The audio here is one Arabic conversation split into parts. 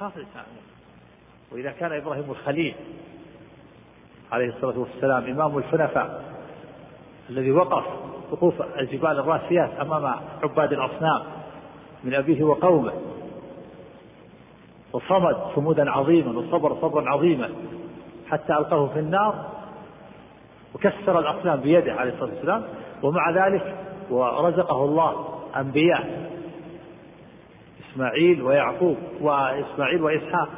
يخاف الإنسان وإذا كان إبراهيم الخليل عليه الصلاة والسلام إمام الحنفاء الذي وقف وقوف الجبال الراسيات أمام عباد الأصنام من أبيه وقومه وصمد صمودا عظيما وصبر صبرا عظيما حتى ألقاه في النار وكسر الأصنام بيده عليه الصلاة والسلام ومع ذلك ورزقه الله أنبياء إسماعيل ويعقوب وإسماعيل وإسحاق.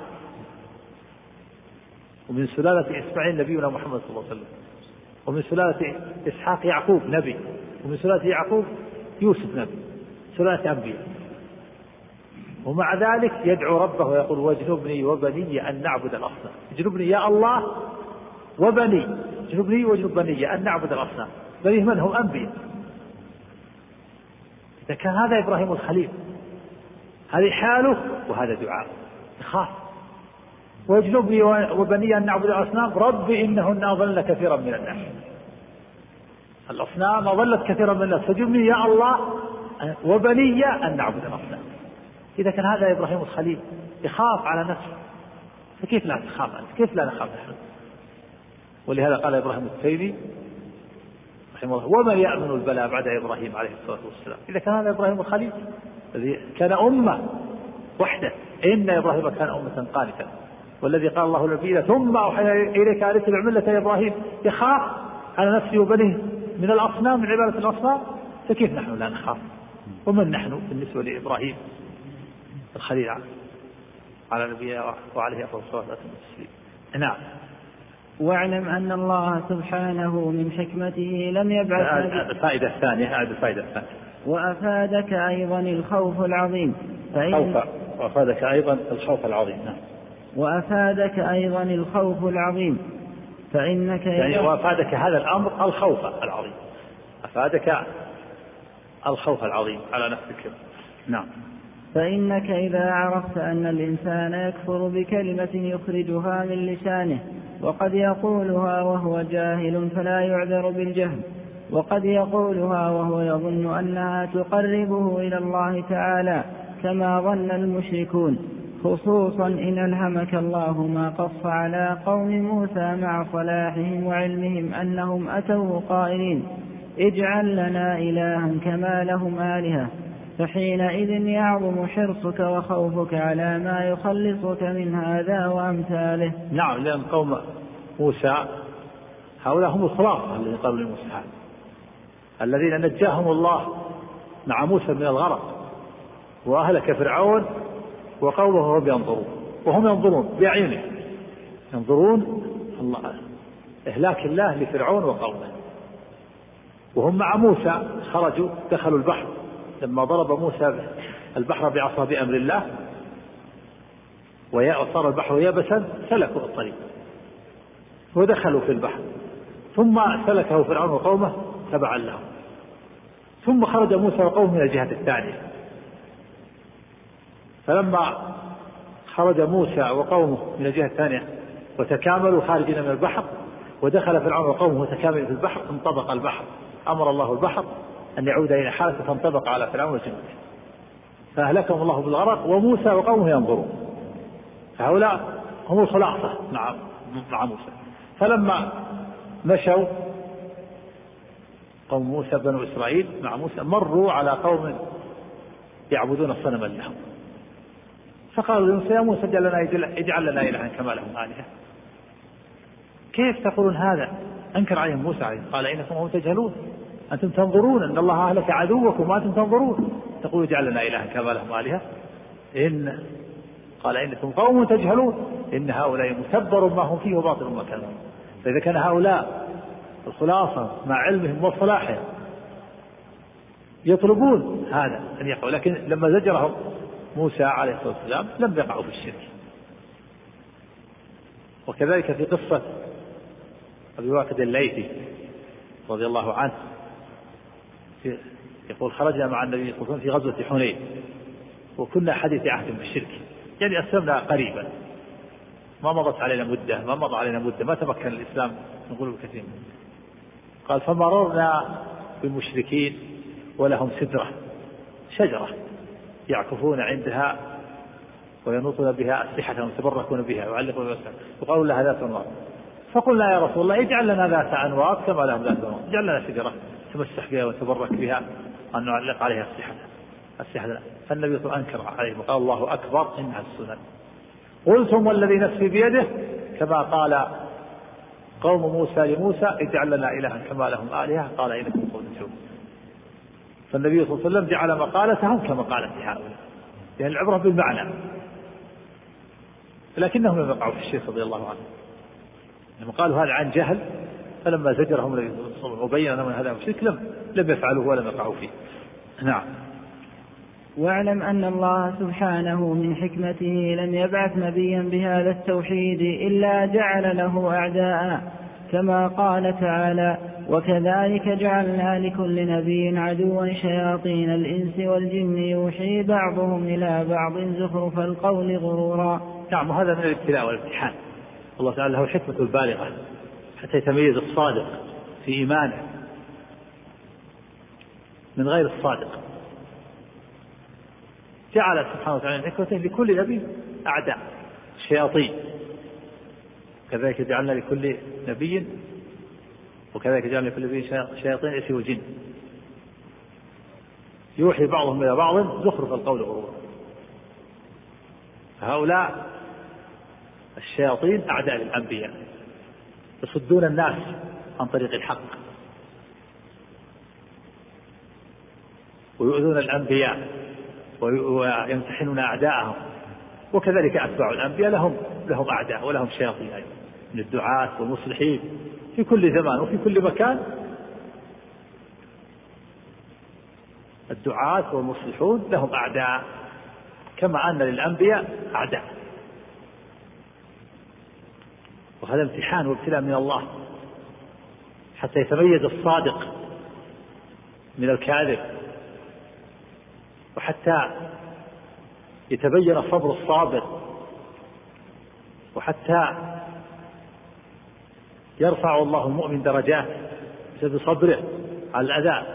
ومن سلالة إسماعيل نبينا محمد صلى الله عليه وسلم. ومن سلالة إسحاق يعقوب نبي. ومن سلالة يعقوب يوسف نبي. سلالة أنبياء. ومع ذلك يدعو ربه ويقول واجنبني وبني أن نعبد الأصنام. اجنبني يا الله وبني. اجنبني واجنب بني أن نعبد الأصنام. بنيه من هم؟ أنبياء. إذا كان هذا إبراهيم الخليل هذه حاله وهذا دعاء. يخاف واجنبني وبني أن نعبد الأصنام. رب إنهن أضلن كثيرا من الناس. الأصنام أضلت كثيرا من الناس. فاجنبني يا الله وبني أن نعبد الأصنام. إذا كان هذا إبراهيم الخليل يخاف على نفسه. فكيف لا تخاف أنت؟ كيف لا نخاف نحن؟ ولهذا قال إبراهيم التيمي رحمه الله ومن يأمن البلاء بعد إبراهيم عليه الصلاة والسلام؟ إذا كان هذا إبراهيم الخليل الذي كان أمة وحدة. إن إبراهيم كان أمة قانتا. والذي قال الله نبينا ثم أوحينا إليك أن اتبع ملة إبراهيم. يخاف على نفسه وبنيه من الأصنام من عبادة الأصنام. فكيف نحن لا نخاف؟ ومن نحن بالنسبة لإبراهيم الخليل على نبينا وعليه أفضل الصلاة والسلام نعم. واعلم أن الله سبحانه من حكمته لم يبعث الفائدة الثانية هذه الفائدة الثانية وأفادك أيضا الخوف العظيم. فإن خوف. وأفادك أيضا الخوف العظيم. نعم. وأفادك أيضا الخوف العظيم. فإنك يعني وأفادك هذا الأمر الخوف العظيم. أفادك الخوف العظيم على نفسك نعم. فإنك إذا عرفت أن الإنسان يكفر بكلمة يخرجها من لسانه وقد يقولها وهو جاهل فلا يعذر بالجهل. وقد يقولها وهو يظن أنها تقربه إلى الله تعالى كما ظن المشركون. خصوصا إن ألهمك الله ما قص على قوم موسى مع صلاحهم وعلمهم أنهم أتوا قائلين اجعل لنا إلها كما لهم آلهة. فحينئذ يعظم حرصك وخوفك على ما يخلصك من هذا وأمثاله. نعم لأن قوم موسى هؤلاء هم الخلاصة الذين قالوا لموسى هذا الذين نجاهم الله مع موسى من الغرق وأهلك فرعون وقومه وهم ينظرون وهم ينظرون بأعينهم ينظرون الله إهلاك الله لفرعون وقومه. وهم مع موسى خرجوا دخلوا البحر لما ضرب موسى البحر بعصا بأمر الله وصار البحر يبسا سلكوا الطريق ودخلوا في البحر ثم سلكه فرعون وقومه تبعا لهم. ثم خرج موسى وقومه من الجهة الثانية. فلما خرج موسى وقومه من الجهة الثانية وتكاملوا خارجين من البحر ودخل فرعون وقومه متكاملين في البحر انطبق البحر أمر الله البحر أن يعود إلى حالته فانطبق على فرعون وجنوده. فأهلكهم الله بالغرق وموسى وقومه ينظرون. فهؤلاء هم الخلاصة. مع مع موسى. فلما مشوا قوم موسى بنو إسرائيل مع موسى مروا على قوم يعبدون صنما لهم. فقالوا لموسى يا موسى اجعل لنا اجعل لنا إلها كما لهم آلهة. كيف تقولون هذا؟ أنكر عليهم موسى عليه قال إنكم هم تجهلون. أنتم تنظرون أن الله أهلك عدوكم وأنتم تنظرون. تقول اجعل لنا إلها كما لهم آلهة. إن قال إنكم قوم تجهلون. إن هؤلاء متبر ما هم فيه وباطل ما كانوا. فإذا كان هؤلاء الخلاصة مع علمهم وصلاحهم. يطلبون هذا أن يقعوا لكن لما زجرهم موسى عليه الصلاة والسلام لم يقعوا في الشرك. وكذلك في قصة أبي واقد الليثي رضي الله عنه يقول خرجنا مع النبي صلى الله عليه وسلم في غزوة حنين وكنا حديث عهد بالشرك يعني أسلمنا قريبا. ما مضت علينا مدة ما مضى علينا مدة ما تمكن الإسلام من قلوب كثير قال فمررنا بالمشركين ولهم سدرة شجرة يعكفون عندها وينوطون بها أسلحة ويتبركون بها ويعلقون بها. يقال لها ذات أنواط فقلنا يا رسول الله اجعل لنا ذات أنواط كما لهم ذات أنواط اجعل لنا شجرة نتمسح بها ونتبرك بها أن نعلق عليها أسلحة أسلحة. فالنبي صلى الله عليه وسلم أنكر عليه وقال الله أكبر إنها السنن قلتم والذي نفسي بيده كما قال قوم موسى لموسى اجعل لنا إلها كما لهم آلهة. قال إنكم قوم تجهلون فالنبي صلى الله عليه وسلم جعل مقالتهم كمقالة هؤلاء. لأن العبرة بالمعنى. لكنهم لم يقعوا في الشرك رضي الله عنه لما قالوا هذا عن جهل فلما زجرهم النبي صلى الله عليه وسلم وبين لهم هذا شرك لم لم يفعلوه ولم يقعوا فيه. نعم. واعلم أن الله سبحانه من حكمته لم يبعث نبيا بهذا التوحيد إلا جعل له أعداء كما قال تعالى وكذلك جعلنا لكل نبي عدوا شياطين الإنس والجن يوحي بعضهم إلى بعض زخرف القول غرورا. نعم وهذا من الابتلاء والامتحان. الله تعالى له الحكمة البالغة حتى يتميز الصادق في إيمانه من غير الصادق. جعل سبحانه وتعالى حكمته لكل نبي أعداء شياطين. كذلك جعلنا لكل نبي وكذلك جعلنا لكل نبي شياطين إنس وجن. يوحي بعضهم إلى بعض زخرف القول غرورا. هؤلاء الشياطين أعداء للأنبياء يصدون الناس عن طريق الحق. ويؤذون الأنبياء. ويمتحنون أعداءهم. وكذلك أتباع الأنبياء لهم لهم أعداء ولهم شياطين أيضا من الدعاة والمصلحين في كل زمان وفي كل مكان. الدعاة والمصلحون لهم أعداء كما أن للأنبياء أعداء. وهذا امتحان وابتلاء من الله حتى يتميز الصادق من الكاذب. وحتى يتبين صبر الصابر وحتى يرفع الله المؤمن درجات بسبب صبره على الأذى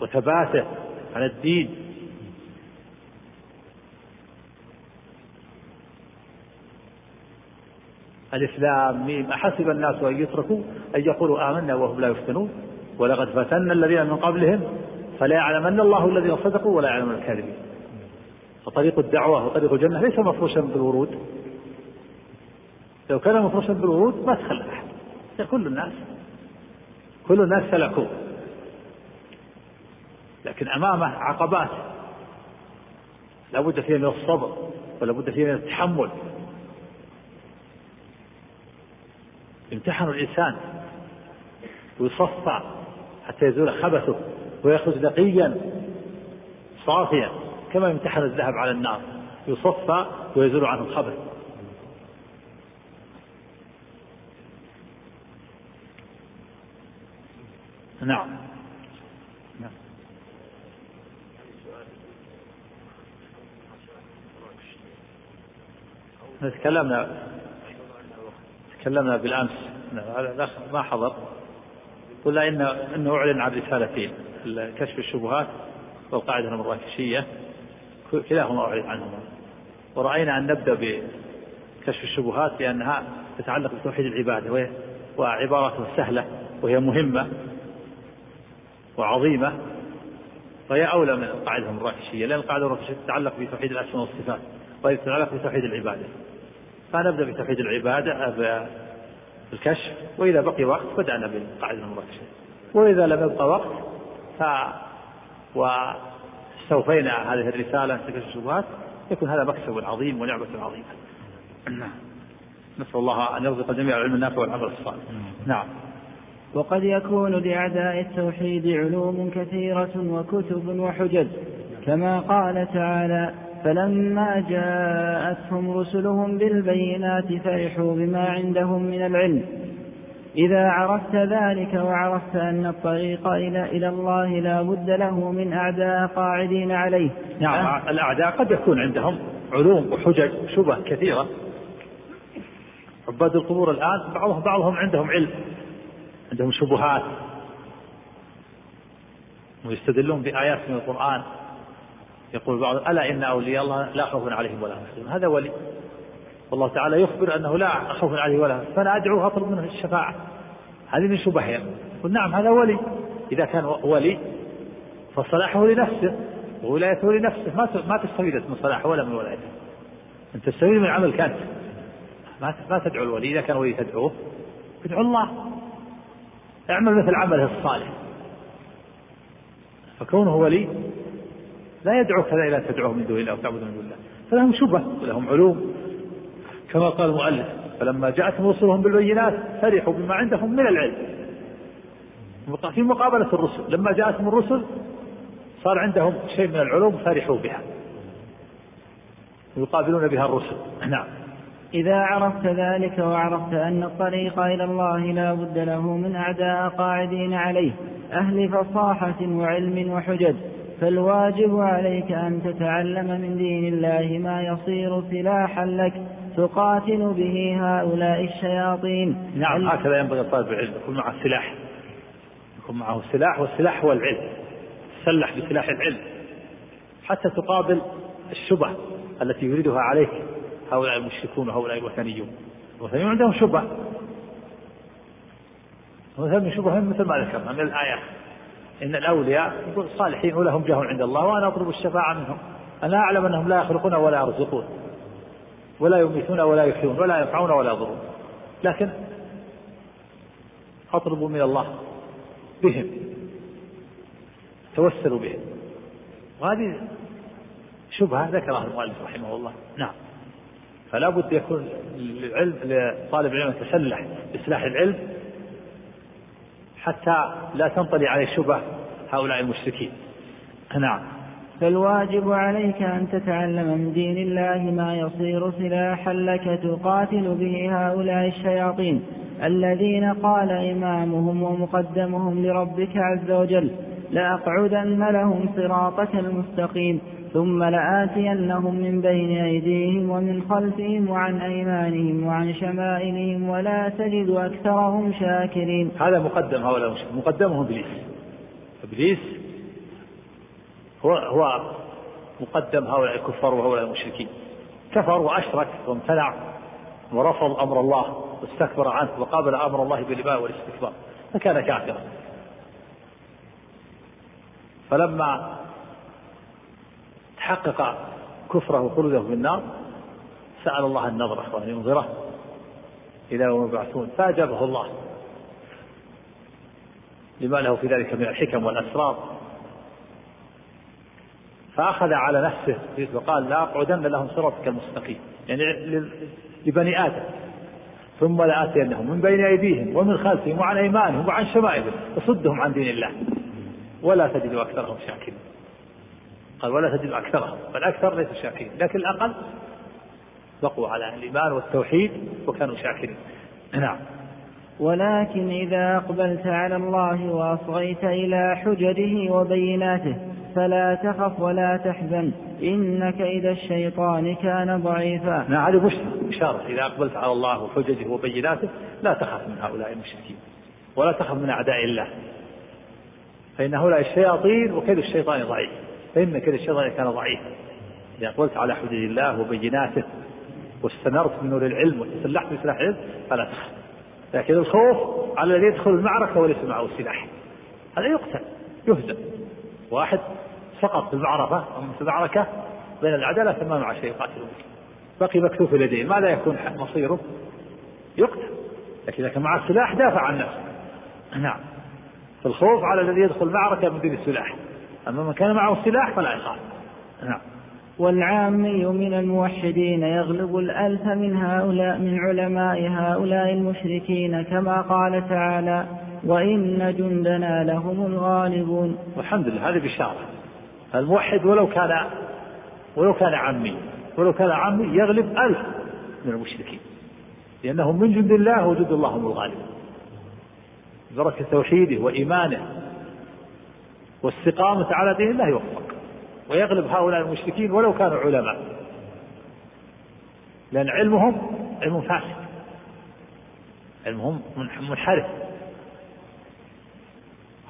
وثباته على الدين. الإسلام ميم أحسب الناس أن يتركوا أن يقولوا آمنا وهم لا يفتنون ولقد فتنا الذين من قبلهم فلا يعلمن الله الذين صدقوا ولا يعلمن الكاذبين. فطريق الدعوة وطريق الجنة ليس مفروشا بالورود. لو كان مفروشا بالورود ما تخلف أحد. كل الناس كل الناس سلكوا. لكن أمامه عقبات. لا بد فيها من الصبر ولا بد فيها من التحمل. يمتحن الإنسان ويصفى حتى يزول خبثه. ويخرج نقيا صافيا كما يمتحن الذهب على النار يصفى ويزول عنه الخبث نعم. نعم. تكلمنا تكلمنا بالأمس. ما حضر. قلنا ان إنه أعلن عن رسالتين. كشف الشبهات والقاعدة المراكشيه كلاهما اعلن عنهما. ورأينا أن نبدأ بكشف الشبهات لأنها تتعلق بتوحيد العبادة وعباراتها سهلة وهي مهمة وعظيمة فهي أولى من القاعدة المراكشية لأن القاعدة المراكشية تتعلق بتوحيد الأسماء والصفات وهي تتعلق بتوحيد العبادة. فنبدأ بتوحيد العبادة بالكشف وإذا بقي وقت بدأنا بالقاعدة المراكشية وإذا لم يبقى وقت واستوفينا هذه الرسالة في كشف الشبهات يكون هذا مكسب عظيم ونعمة عظيمة. نسأل الله أن يرزق الجميع العلم النافع والعمل الصالح. نعم. وقد يكون لأعداء التوحيد علوم كثيرة وكتب وحجج كما قال تعالى فلما جاءتهم رسلهم بالبينات فرحوا بما عندهم من العلم إذا عرفت ذلك وعرفت أن الطريق إلى إلى الله لا بد له من أعداء قاعدين عليه. نعم أه؟ الأعداء قد يكون عندهم علوم وحجج وشبه كثيرة. عباد القبور الآن بعضهم بعضهم عندهم علم عندهم شبهات. ويستدلون بآيات من القرآن. يقول بعض ألا إن أولياء الله لا خوف عليهم ولا هم يحزنون. هذا ولي. والله تعالى يخبر أنه لا خوف عليه ولا فأنا أدعو أطلب منه الشفاعة. هذه من شبهه يقول نعم هذا ولي. إذا كان ولي فصلاحه لنفسه وولايته لنفسه. ما ما تستفيد من صلاحه ولا من ولايته. أنت تستفيد من عملك أنت ما ما تدعو الولي. إذا كان ولي تدعوه ادعو الله. اعمل مثل عمله الصالح. فكونه ولي لا يدعوك إلى تدعوه من دون الله أو تعبد من دون الله. فلهم شبه ولهم علوم. كما قال المؤلف فلما جاءتهم رسلهم بالبينات فرحوا بما عندهم من العلم. في مقابلة الرسل لما جاءتهم الرسل صار عندهم شيء من العلوم فرحوا بها. يقابلون بها الرسل. نعم. إذا عرفت ذلك وعرفت أن الطريق إلى الله لا بد له من أعداء قاعدين عليه أهل فصاحة وعلم وحجج فالواجب عليك أن تتعلم من دين الله ما يصير سلاحا لك. تقاتل به هؤلاء الشياطين. نعم هكذا ينبغي طالب العلم يكون معه سلاح. يكون معه سلاح والسلاح هو العلم. تسلح بسلاح العلم. حتى تقابل الشبه التي يريدها عليك هؤلاء المشركون وهؤلاء الوثنيون. الوثنيون عندهم شبه مثلا من شبههم مثل ما ذكرنا من الآيات إن الأولياء يقول الصالحين ولهم جاه عند الله وأنا أطلب الشفاعة منهم. أنا أعلم أنهم لا يخلقون ولا يرزقون. ولا يميتون ولا يحيون ولا ينفعون ولا يضرون. لكن أطلب من الله بهم توسلوا بهم. وهذه شبهة ذكرها المؤلف رحمه الله. نعم. فلا بد يكون العلم لطالب العلم يتسلح بسلاح العلم حتى لا تنطلي عليه شبه هؤلاء المشركين. نعم. فالواجب عليك أن تتعلم من دين الله ما يصير سلاحا لك تقاتل به هؤلاء الشياطين الذين قال إمامهم ومقدمهم لربك عز وجل لأقعدن لهم صراطك المستقيم ثم لآتينهم من بين أيديهم ومن خلفهم وعن أيمانهم وعن شمائلهم ولا تجد أكثرهم شاكرين. هذا مقدم هؤلاء مقدمهم إبليس. إبليس هو هو مقدم هؤلاء الكفار وهؤلاء المشركين. كفر وأشرك وامتنع ورفض أمر الله واستكبر عنه وقابل أمر الله بالإباء والاستكبار. فكان كافرا. فلما تحقق كفره وخلوده في النار سأل الله النظرة وأن ينظره إلى يوم يبعثون. فأجابه الله. لما له في ذلك من الحكم والأسرار. فأخذ على نفسه وقال لا أقعدن لهم صراطك المستقيم. يعني لبني آدم. ثم لآتينهم من بين أيديهم ومن خلفهم وعن أيمانهم وعن شمائلهم وصدهم عن دين الله. ولا تجد أكثرهم شاكرين. قال ولا تجد أكثرهم. فالأكثر ليسوا شاكرين. لكن الأقل بقوا على الإيمان والتوحيد وكانوا شاكرين. نعم. ولكن إذا أقبلت على الله وأصغيت إلى حججه وبيناته فلا تخف ولا تحزن إنك إذا الشيطان كان ضعيفا. نعم هذه بشارة. إذا أقبلت على الله وحججه وبيناته لا تخف من هؤلاء المشركين ولا تخف من أعداء الله. فإن هؤلاء الشياطين وكيد الشيطان ضعيف. فإن كيد الشيطان كان ضعيفا إذا أقبلت على حدود الله وبيناته واستنرت من نور العلم وتسلحت بسلاح العلم فلا تخف. لكن الخوف على الذي يدخل المعركة وليس معه سلاح. هذا يقتل يهزم. واحد سقط في المعركة في المعركة بين ما معه شيء يقاتل بقي مكتوف اليدين ماذا يكون مصيره؟ يقتل. لكن إذا كان معه سلاح دافع عن نفسه. نعم. فالخوف على الذي يدخل المعركة من دون السلاح. أما من كان معه سلاح فلا يخاف نعم. والعامي من الموحدين يغلب الألف من هؤلاء من علماء هؤلاء المشركين كما قال تعالى وإن جندنا لهم الغالبون. والحمد لله. هذه بشارة. الموحد ولو كان ولو كان عمي ولو كان عمي يغلب ألف من المشركين لأنهم من جند الله وجند الله هم الغالبون. بركة توحيده وإيمانه واستقامة على دين الله يوفق. ويغلب هؤلاء المشركين ولو كانوا علماء. لأن علمهم علم فاسد. علمهم منحرف.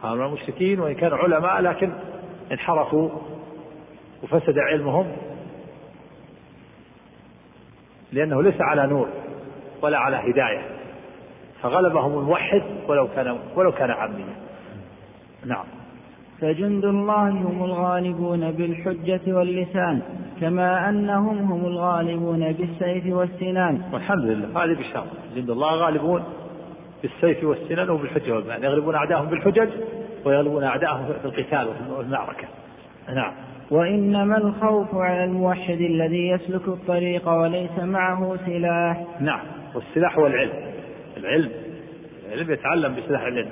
هؤلاء المشركين وإن كانوا علماء لكن انحرفوا وفسد علمهم لأنه ليس على نور ولا على هداية فغلبهم الموحد ولو كان ولو كان عاميا نعم. فجند الله هم الغالبون بالحجة واللسان كما أنهم هم الغالبون بالسيف والسنان. والحمد لله. هذه بشارة. جند الله غالبون بالسيف والسنان وبالحجة والبيان يغلبون أعداءهم بالحجج ويغلبون أعداءهم في القتال وفي المعركة. نعم. وإنما الخوف على الموحد الذي يسلك الطريق وليس معه سلاح. نعم. والسلاح هو العلم. العلم. العلم يتعلم بسلاح العلم.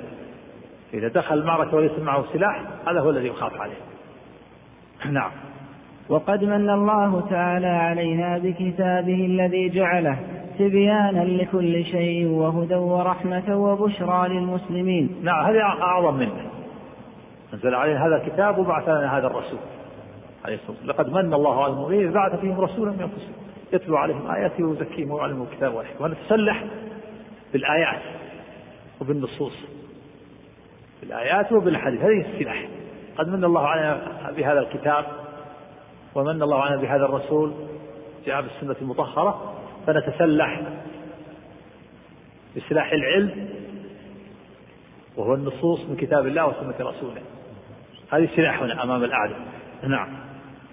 إذا دخل المعركة وليس معه سلاح هذا هو الذي يخاف عليه. نعم. وقد من الله تعالى علينا بكتابه الذي جعله تبيانا لكل شيء وهدى ورحمة وبشرى للمسلمين. نعم. هذه أعظم منه. أنزل علينا هذا الكتاب وبعث لنا هذا الرسول عليه الصلاة والسلام. لقد من الله على المؤمنين بعث فيهم رسولا من أنفسهم يتلو عليهم آياته ويزكيهم ويعلمهم الكتاب والحكمة ونتسلح بالآيات وبالنصوص. بالآيات وبالحديث. هذه السلاح. قد من الله علينا بهذا الكتاب ومن الله علينا بهذا الرسول. جاء بالسنة المطهرة. فنتسلح بسلاح العلم وهو النصوص من كتاب الله وسنة رسوله. هذه سلاحنا أمام الأعداء. نعم.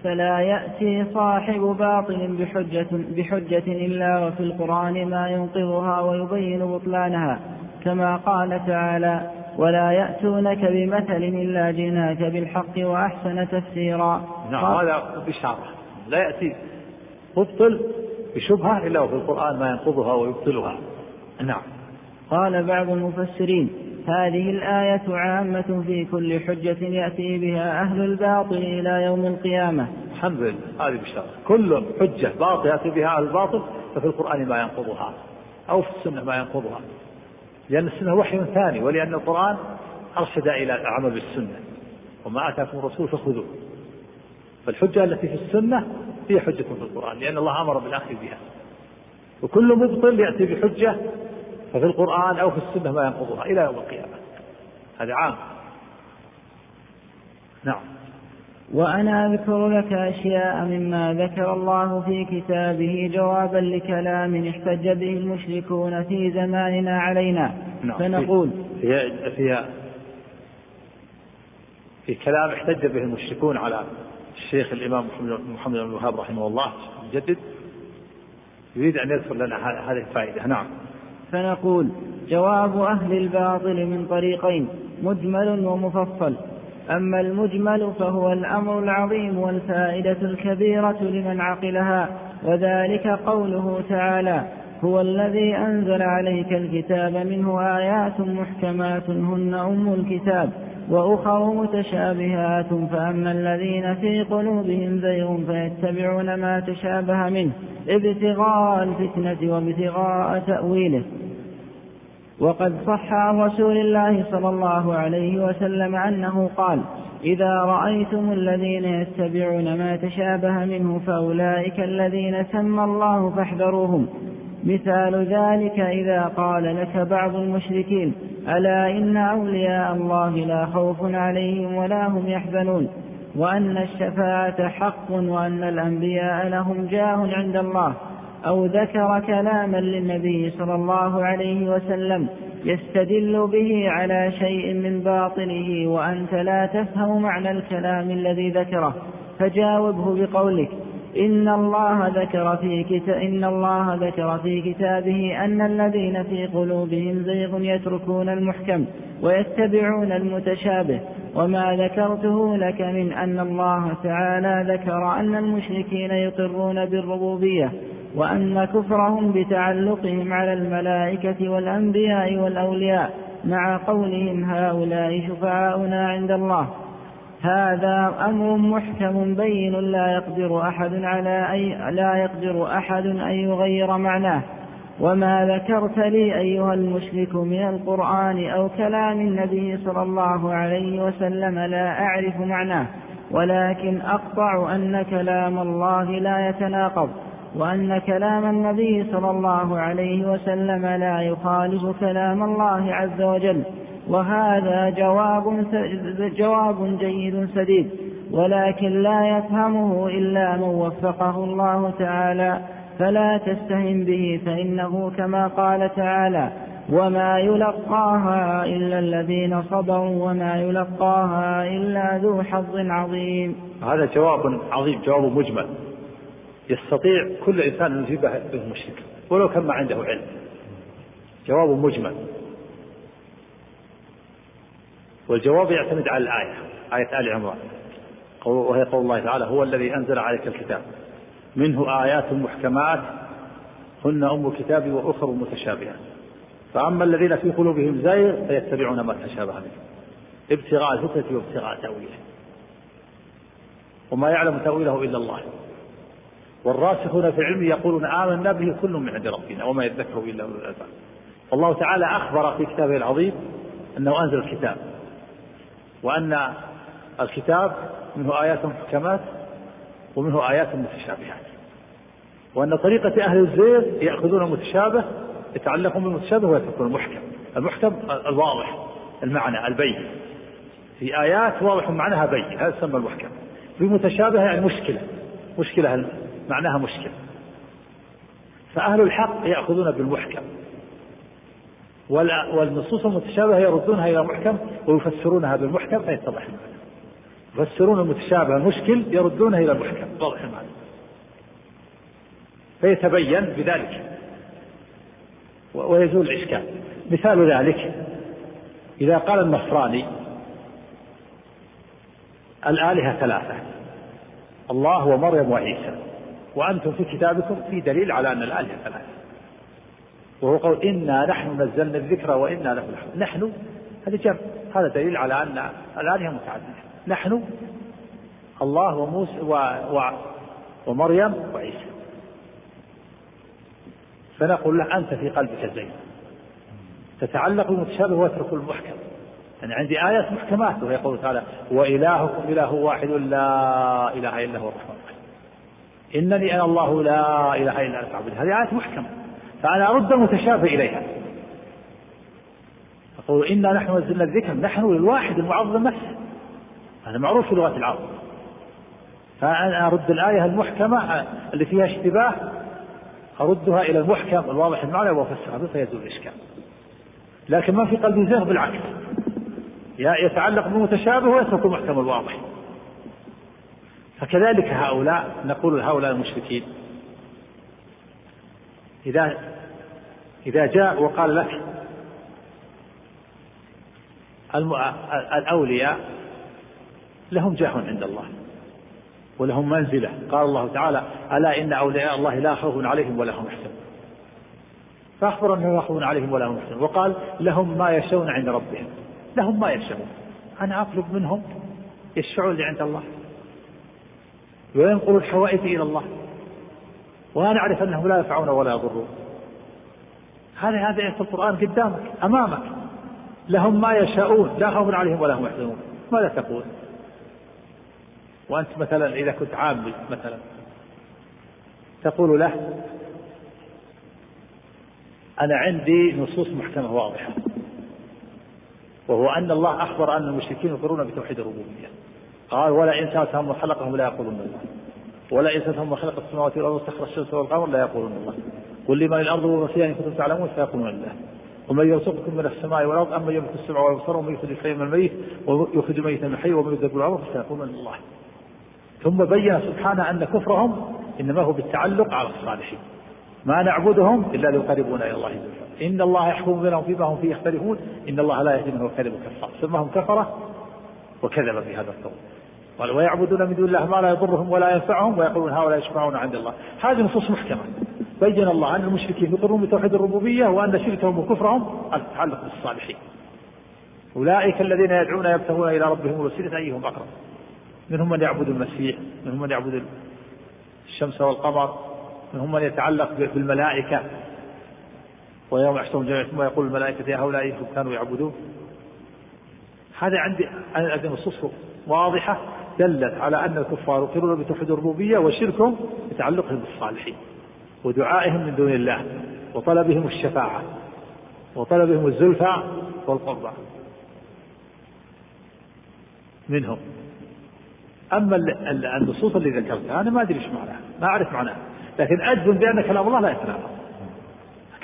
فلا يأتي صاحب باطل بحجة, بحجة إلا وفي القرآن ما ينقضها ويبين بطلانها كما قال تعالى ولا يأتونك بمثل إلا جئناك بالحق وأحسن تفسيرا. نعم هذا بشارة. لا يأتي مبطل بشبهة إلا وفي القرآن ما ينقضها ويبطلها. نعم. قال بعض المفسرين هذه الآية عامة في كل حجة يأتي بها أهل الباطل إلى يوم القيامة. الحمد لله هذه بشارة كل حجة باطل يأتي بها أهل الباطل ففي القرآن ما ينقضها أو في السنة ما ينقضها. لأن السنة وحي ثاني ولأن القرآن أرشد إلى العمل بالسنة. وما آتاكم الرسول فخذوه. فالحجة التي في السنة هي حجة في القرآن لأن الله أمر بالأخذ بها. وكل مبطل يأتي بحجة ففي القرآن أو في السنة ما ينقضها إلى يوم القيامة. هذا عام. نعم. وأنا أذكر لك أشياء مما ذكر الله في كتابه جوابا لكلام احتج به المشركون في زماننا علينا. نعم. فنقول في, في, في كلام احتج به المشركون على الشيخ الإمام محمد بن الوهاب رحمه الله. المجدد يريد أن يذكر لنا هذه الفائدة. نعم. فنقول جواب أهل الباطل من طريقين مجمل ومفصل. أما المجمل فهو الأمر العظيم والفائدة الكبيرة لمن عقلها وذلك قوله تعالى هو الذي أنزل عليك الكتاب منه آيات محكمات هن أم الكتاب. وأخر متشابهات فأما الذين في قلوبهم زيغ فيتبعون ما تشابه منه ابتغاء الفتنة وابتغاء تأويله. وقد صح عن رسول الله صلى الله عليه وسلم أنه قال إذا رأيتم الذين يتبعون ما تشابه منه فأولئك الذين سمى الله فاحذروهم. مثال ذلك إذا قال لك بعض المشركين ألا إن أولياء الله لا خوف عليهم ولا هم يحزنون وأن الشفاعة حق وأن الأنبياء لهم جاه عند الله أو ذكر كلاما للنبي صلى الله عليه وسلم يستدل به على شيء من باطنه وأنت لا تفهم معنى الكلام الذي ذكره فجاوبه بقولك إن الله ذكر في إن الله ذكر في كتابه أن الذين في قلوبهم زيغ يتركون المحكم ويتبعون المتشابه. وما ذكرته لك من أن الله تعالى ذكر أن المشركين يقرون بالربوبية وأن كفرهم بتعلقهم على الملائكة والأنبياء والأولياء مع قولهم هؤلاء شفعاؤنا عند الله. هذا أمر محكم بين لا يقدر أحد على أي لا يقدر أحد أن يغير معناه. وما ذكرت لي أيها المشرك من القرآن أو كلام النبي صلى الله عليه وسلم لا أعرف معناه. ولكن أقطع أن كلام الله لا يتناقض وأن كلام النبي صلى الله عليه وسلم لا يخالف كلام الله عز وجل. وهذا جواب جواب جيد سديد ولكن لا يفهمه إلا من وفقه الله تعالى فلا تستهن به فإنه كما قال تعالى وما يلقاها إلا الذين صبروا وما يلقاها إلا ذو حظ عظيم. هذا جواب عظيم جواب مجمل. يستطيع كل إنسان أن يجيبه المشرك ولو كان ما عنده علم. جواب مجمل. والجواب يعتمد على الآية آية آل عمران. وهي قول الله تعالى هو الذي أنزل عليك الكتاب منه آيات محكمات هن أم الكتاب وأخر متشابهات. فأما الذين في قلوبهم زيغ فيتبعون ما تشابه منه ابتغاء الفتنة وابتغاء تأويله. وما يعلم تأويله إلا الله. والراسخون في العلم يقولون آمنا به كل من عند ربنا وما يذكر إلا أولو الألباب. والله تعالى أخبر في كتابه العظيم أنه أنزل الكتاب. وأن الكتاب منه آيات محكمات ومنه آيات متشابهات. وأن طريقة أهل الزيغ يأخذون المتشابه يتعلقون بالمتشابه ويتركون المحكم. المحكم الواضح المعنى البين. في آيات واضح معناها بين هذا يسمى المحكم. في متشابه يعني مشكلة. مشكلة معناها مشكلة. فأهل الحق يأخذون بالمحكم. والنصوص المتشابهة يردونها إلى محكم ويفسرونها بالمحكم. فيتضح المعنى. يفسرون المتشابه المشكل يردونه إلى المحكم. واضح المعنى. فيتبين بذلك. ويزول الإشكال. مثال ذلك. إذا قال النصراني الآلهة ثلاثة. الله ومريم وعيسى. وأنتم في كتابكم في دليل على أن الآلهة ثلاثة. وهو قول إنا نحن نزلنا الذكر وإنا له لحفظ نحن هذا جمع هذا دليل على أن الآلهة متعددة. نحن الله وموسى و... و... ومريم وعيسى. فنقول له أنت في قلبك زين. تتعلق بالمتشابه وتترك المحكم. يعني عندي آيات محكمات وهي قوله تعالى وإلهكم إله واحد لا إله إلا هو الرحمن الرحيم. إنني أنا الله لا إله إلا أنا فاعبد هذه آيات محكمة. فأنا أرد المتشابه إليها. أقول إنا نحن نزلنا الذكر نحن للواحد المعظم نفسه. هذا معروف في لغة العرب. فأنا أرد الآية المحكمة اللي فيها اشتباه أردها إلى المحكم الواضح المعنى وأفسرها به فيزول الإشكال. لكن ما في قلبي زيغ بالعكس. يتعلق بالمتشابه ويترك المحكم الواضح. فكذلك هؤلاء نقول لهؤلاء المشركين. إذا إذا جاء وقال لك. الأولياء لهم جاه عند الله ولهم منزلة. قال الله تعالى ألا إن أولياء الله لا خوف عليهم ولا هم يحزنون. فأخبر أنه لا خوف عليهم ولا هم يحزنون. وقال لهم ما يشاءون عند ربهم. لهم ما يشاءون. أنا أطلب منهم يشفعون لي عند الله. وينقلوا الحوائج إلى الله. وأنا أعرف أنهم لا ينفعون ولا يضرون. هذه هذه آية القرآن قدامك أمامك. لهم ما يشاءون لا خوف عليهم ولا هم يحزنون. ماذا تقول؟ وأنت مثلا إذا كنت عامل مثلا تقول له أنا عندي نصوص محكمة واضحة. وهو أن الله أخبر أن المشركين يقرون بتوحيد الربوبية. قال ولا إن سألتهم خلقهم لا يقولون الله. ولا إن سألتهم خلق السماوات والأرض واستخرج الشمس والقمر لا يقولون الله. قل لمن الأرض وما فيها إن كنتم تعلمون سيقولون الله. ومن يرزقكم من السماء والأرض أما يملك السمع والأبصار ومن يخرج الحي من الميت ويخرج الميت من الحي ومن يدبر الأمر فسيقولون الله. ثم بين سبحانه أن كفرهم إنما هو بالتعلق على الصالحين. ما نعبدهم إلا ليقربونا إلى الله زلفى إن الله يحكم بينهم فيما هم فيه يختلفون إن الله لا يهدي من هو كذب كفار سماهم كفرة وكذب في هذا القول. قال ويعبدون من دون الله ما لا يضرهم ولا ينفعهم ويقولون هؤلاء يشفعون عند الله. هذه نصوص محكمة. بين الله أن المشركين يقرون بتوحيد الربوبية وأن شركهم وكفرهم التعلق بالصالحين. أولئك الذين يدعون يبتغون إلى ربهم الوسيلة أيهم أقرب منهم من يعبد المسيح منهم من يعبد الشمس والقمر منهم من يتعلق بالملائكة. ويوم يحشرهم جميعا ثم يقول الملائكة يا هؤلاء كانوا يعبدون. هذا عندي عندي نصوص واضحة دلت على أن الكفار يقرون بتوحيد الربوبية وشركهم بتعلقهم بالصالحين. ودعائهم من دون الله وطلبهم الشفاعة وطلبهم الزلفى والقربى منهم. أما النصوص اللي ذكرتها أنا ما أدري إيش معناها ما أعرف معناها لكن أجزم بأن كلام الله لا يتناقض.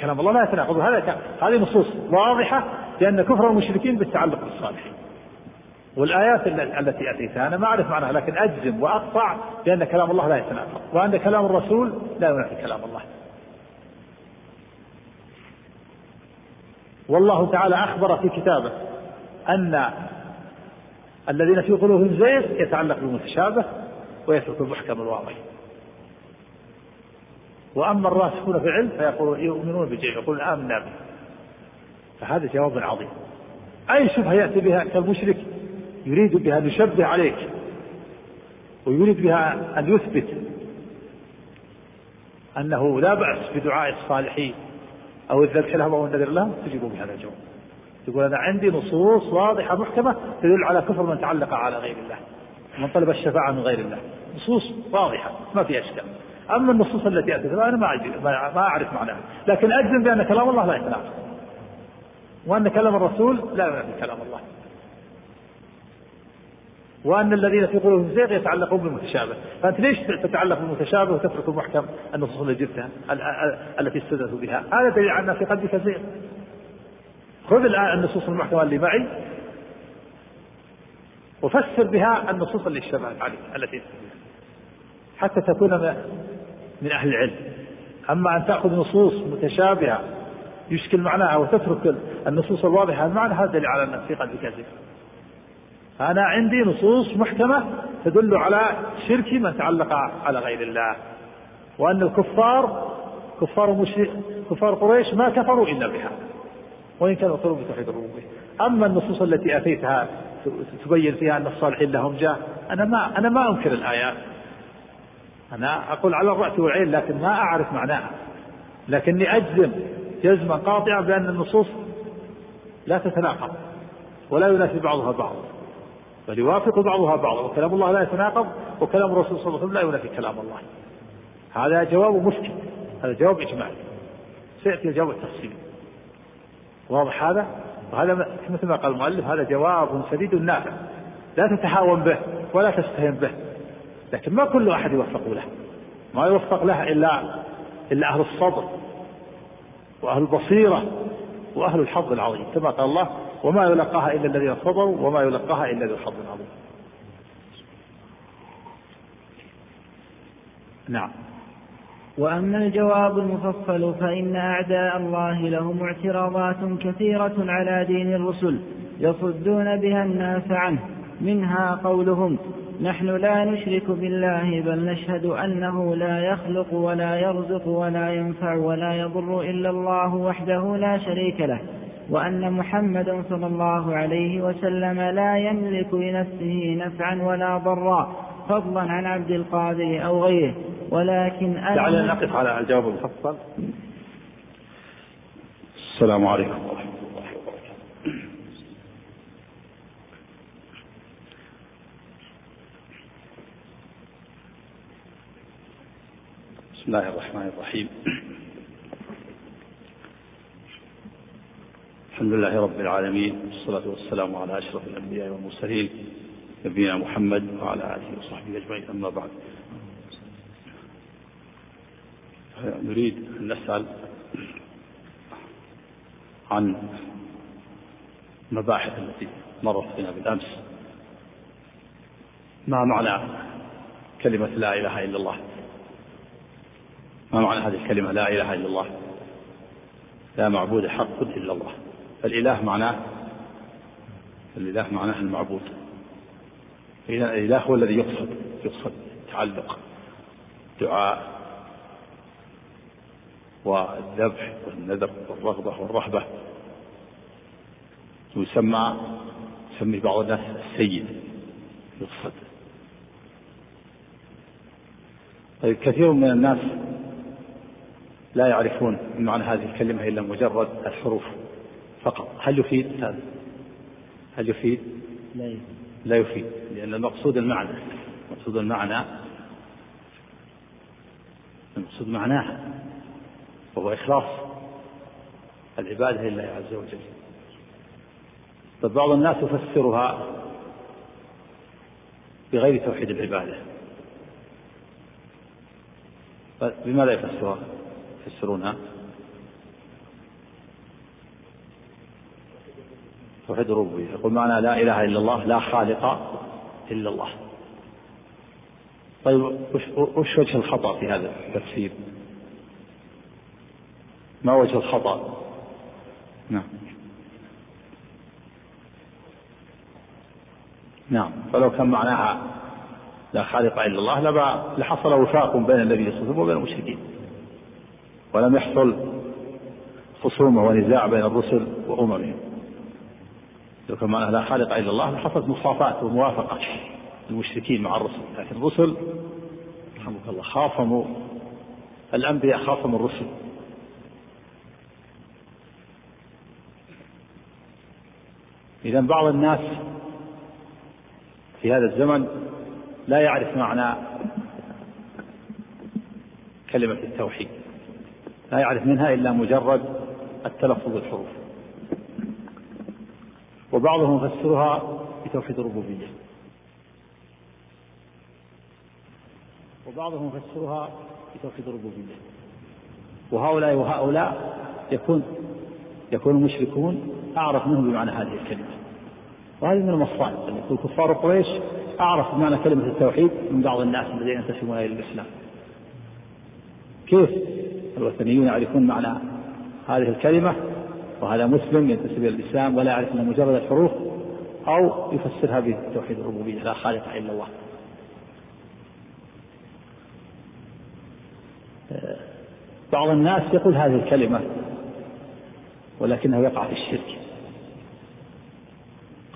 كلام الله لا يتناقض هذا هذه نصوص واضحة بأن كفر المشركين بالتعلق بالصالحين. والآيات التي أتيتها أنا ما أعرف معناها لكن أجزم وأقطع بأن كلام الله لا يتناقض وأن كلام الرسول لا ينافي كلام الله. والله تعالى أخبر في كتابه أن الذين في قلوبهم زيغ يتعلق بالمتشابه ويترك المحكم الواضح. وأما الراسخون في العلم فيقولون يؤمنون بجيء يقولون آمنا به. فهذا جواب عظيم. أي شبهة يأتي بها كالمشرك؟ يريد بها أن يشبه عليك ويريد بها أن يثبت أنه لا بأس بدعاء الصالحين أو الذبح لهم أو النذر لهم تجيبوا بهذا الجواب. تقول أنا عندي نصوص واضحة محكمة تدل على كفر من تعلق على غير الله ومن طلب الشفاعة من غير الله. نصوص واضحة ما فيها إشكال. أما النصوص التي أتت أنا ما ما أعرف معناها. لكن أجزم بأن كلام الله لا يتناقض. وأن كلام الرسول لا ينافي كلام الله وأن الذين في قلوبهم زيغ يتعلقون بالمتشابه. فأنت ليش تتعلق بالمتشابه وتترك المحكم النصوص اللي جبتها التي استدلت بها؟ هذا دليل على في قلبك زيغ. خذ الآن النصوص المحكمة اللي معي. وفسر بها النصوص اللي اشتبهت عليك التي حتى تكون من أهل العلم. أما أن تأخذ نصوص متشابهة يشكل معناها وتترك النصوص الواضحة المعنى هذا دليل على أن في قلبك زيغ. أنا عندي نصوص محكمة تدل على شرك من تعلق على غير الله وأن الكفار كفار مشرك كفار قريش ما كفروا إلا بها وإن كانوا يقولون بتوحيد الربوبية. أما النصوص التي أتيتها تبين فيها أن الصالحين لهم جاه أنا ما أنا ما أنكر الآيات. أنا أقول على الرأس والعين لكن ما أعرف معناها. لكني أجزم جزما قاطعا بأن النصوص لا تتناقض ولا ينافي بعضها بعضا بل يوافق بعضها بعضا وكلام الله لا يتناقض وكلام الرسول صلى الله عليه وسلم لا ينافي كلام الله. هذا جواب مشكل هذا جواب إجمالي. سيأتي الجواب التفصيلي. واضح هذا؟ وهذا مثل ما قال المؤلف هذا جواب سديد نافع. لا تتهاون به ولا تستهين به لكن ما كل أحد يوفق له. ما يوفق له إلا إلا أهل الصبر وأهل البصيرة وأهل الحظ العظيم. كما قال الله وما يلقاها إلا الذين صبروا وما يلقاها إلا ذو حظ عظيم. نعم. وأما الجواب المفصل فإن أعداء الله لهم اعتراضات كثيرة على دين الرسل يصدون بها الناس عنه. منها قولهم نحن لا نشرك بالله بل نشهد أنه لا يخلق ولا يرزق ولا ينفع ولا يضر إلا الله وحده لا شريك له. وأن محمدا صلى الله عليه وسلم لا يملك لنفسه نفعا ولا ضرا فضلا عن عبد القادر أو غيره. ولكن دعنا نقف على الجواب المفصل. السلام عليكم ورحمة الله وبركاته. بسم الله الرحمن الرحيم. الحمد لله رب العالمين والصلاة والسلام على أشرف الأنبياء والمرسلين نبينا محمد وعلى آله وصحبه أجمعين أما بعد. نريد أن نسأل عن المباحث التي مرت بنا بالأمس. ما معنى كلمة لا إله إلا الله؟ ما معنى هذه الكلمة لا إله إلا الله؟ لا معبود حق إلا الله. الإله معناه الإله معناه المعبود. الإله هو الذي يقصد يقصد تعلق دعاء والذبح والنذر والرغبة والرهبة. يسمى يسمي بعض الناس السيد يقصد. طيب كثير من الناس لا يعرفون معنى هذه الكلمة إلا مجرد الحروف. فقط. هل يفيد؟ هذا هل يفيد؟ لا يفيد. لأن المقصود المعنى. المقصود المعنى المقصود معناها وهو إخلاص العبادة لله عز وجل. فبعض الناس يفسرها بغير توحيد العبادة. بماذا يفسرها؟ يفسرونها؟ توحيد الربوبية يقول معنى لا إله إلا الله لا خالق إلا الله. طيب وش وجه الخطأ في هذا التفسير؟ ما وجه الخطأ؟ نعم. نعم. فلو كان معناها لا خالق إلا الله لما لحصل وفاق بين النبي صلى الله عليه وسلم وبين المشركين. ولم يحصل خصومة ونزاع بين الرسل وأممهم. معناها لا خالق إلا الله لحصلت مصافات وموافقة المشركين مع الرسل. لكن الرسل رحمك الله خاصموا الأنبياء خاصموا الرسل. إذا بعض الناس في هذا الزمن لا يعرف معنى كلمة التوحيد. لا يعرف منها إلا مجرد التلفظ بالحروف وبعضهم يفسرها بتوحيد الربوبية. وبعضهم يفسرها بتوحيد الربوبية. وهؤلاء وهؤلاء يكون يكون المشركون أعرف منهم بمعنى هذه الكلمة. وهذه من المصائب. أن يكون كفار قريش أعرف بمعنى كلمة التوحيد من بعض الناس الذين ينتسبون إلى الإسلام. كيف؟ الوثنيون يعرفون معنى هذه الكلمة. وهذا مسلم ينتسب إلى الإسلام ولا يعرف إلا مجرد الحروف أو يفسرها بتوحيد الربوبية. لا خالق إلا الله. بعض الناس يقول هذه الكلمة ولكنه يقع في الشرك.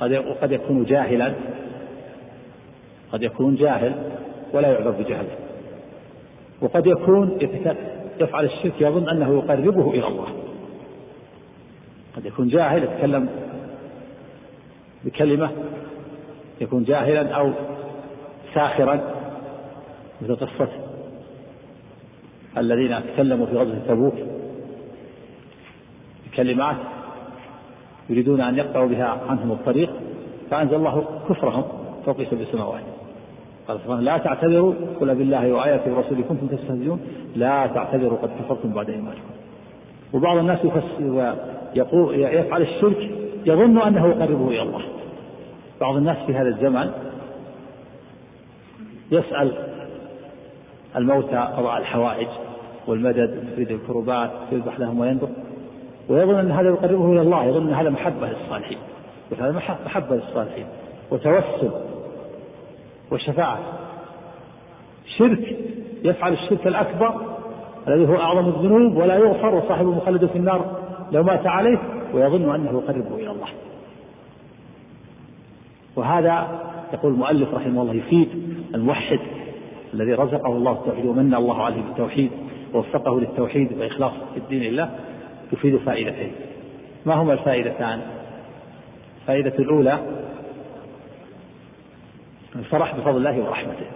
قد وقد يكون جاهلا. قد يكون جاهل ولا يعذر بجهله. وقد يكون يفعل الشرك يظن أنه يقربه إلى الله. قد يكون جاهل يتكلم بكلمة يكون جاهلا أو ساخرا مثل قصة الذين تكلموا في غزوة تبوك. بكلمات يريدون أن يقطعوا بها عنهم الطريق فأنزل الله كفرهم فوق سبع سماوات قال سبحانه لا تعتذروا قل بالله وآياته ورسوله كنتم تستهزئون لا تعتذروا قد كفرتم بعد إيمانكم. وبعض الناس يفسر يفعل الشرك يظن أنه يقربه إلى الله. بعض الناس في هذا الزمن يسأل الموتى قضاء الحوائج والمدد يريد الكربات يذبح لهم وينذر ويظن أن هذا يقربه إلى الله يظن أن هذا محبة للصالحين. هذا محبة للصالحين وتوسل وشفاعة. شرك يفعل الشرك الأكبر الذي هو أعظم الذنوب ولا يغفر وصاحبه مخلد في النار. لو مات عليه ويظن أنه يقربه إلى الله. وهذا يقول المؤلف رحمه الله يفيد الموحد الذي رزقه الله التوحيد ومن الله عليه بالتوحيد ووفقه للتوحيد وإخلاص في الدين لله تفيد فائدتين. ما هما الفائدتان؟ الفائدة الأولى الفرح بفضل الله ورحمته.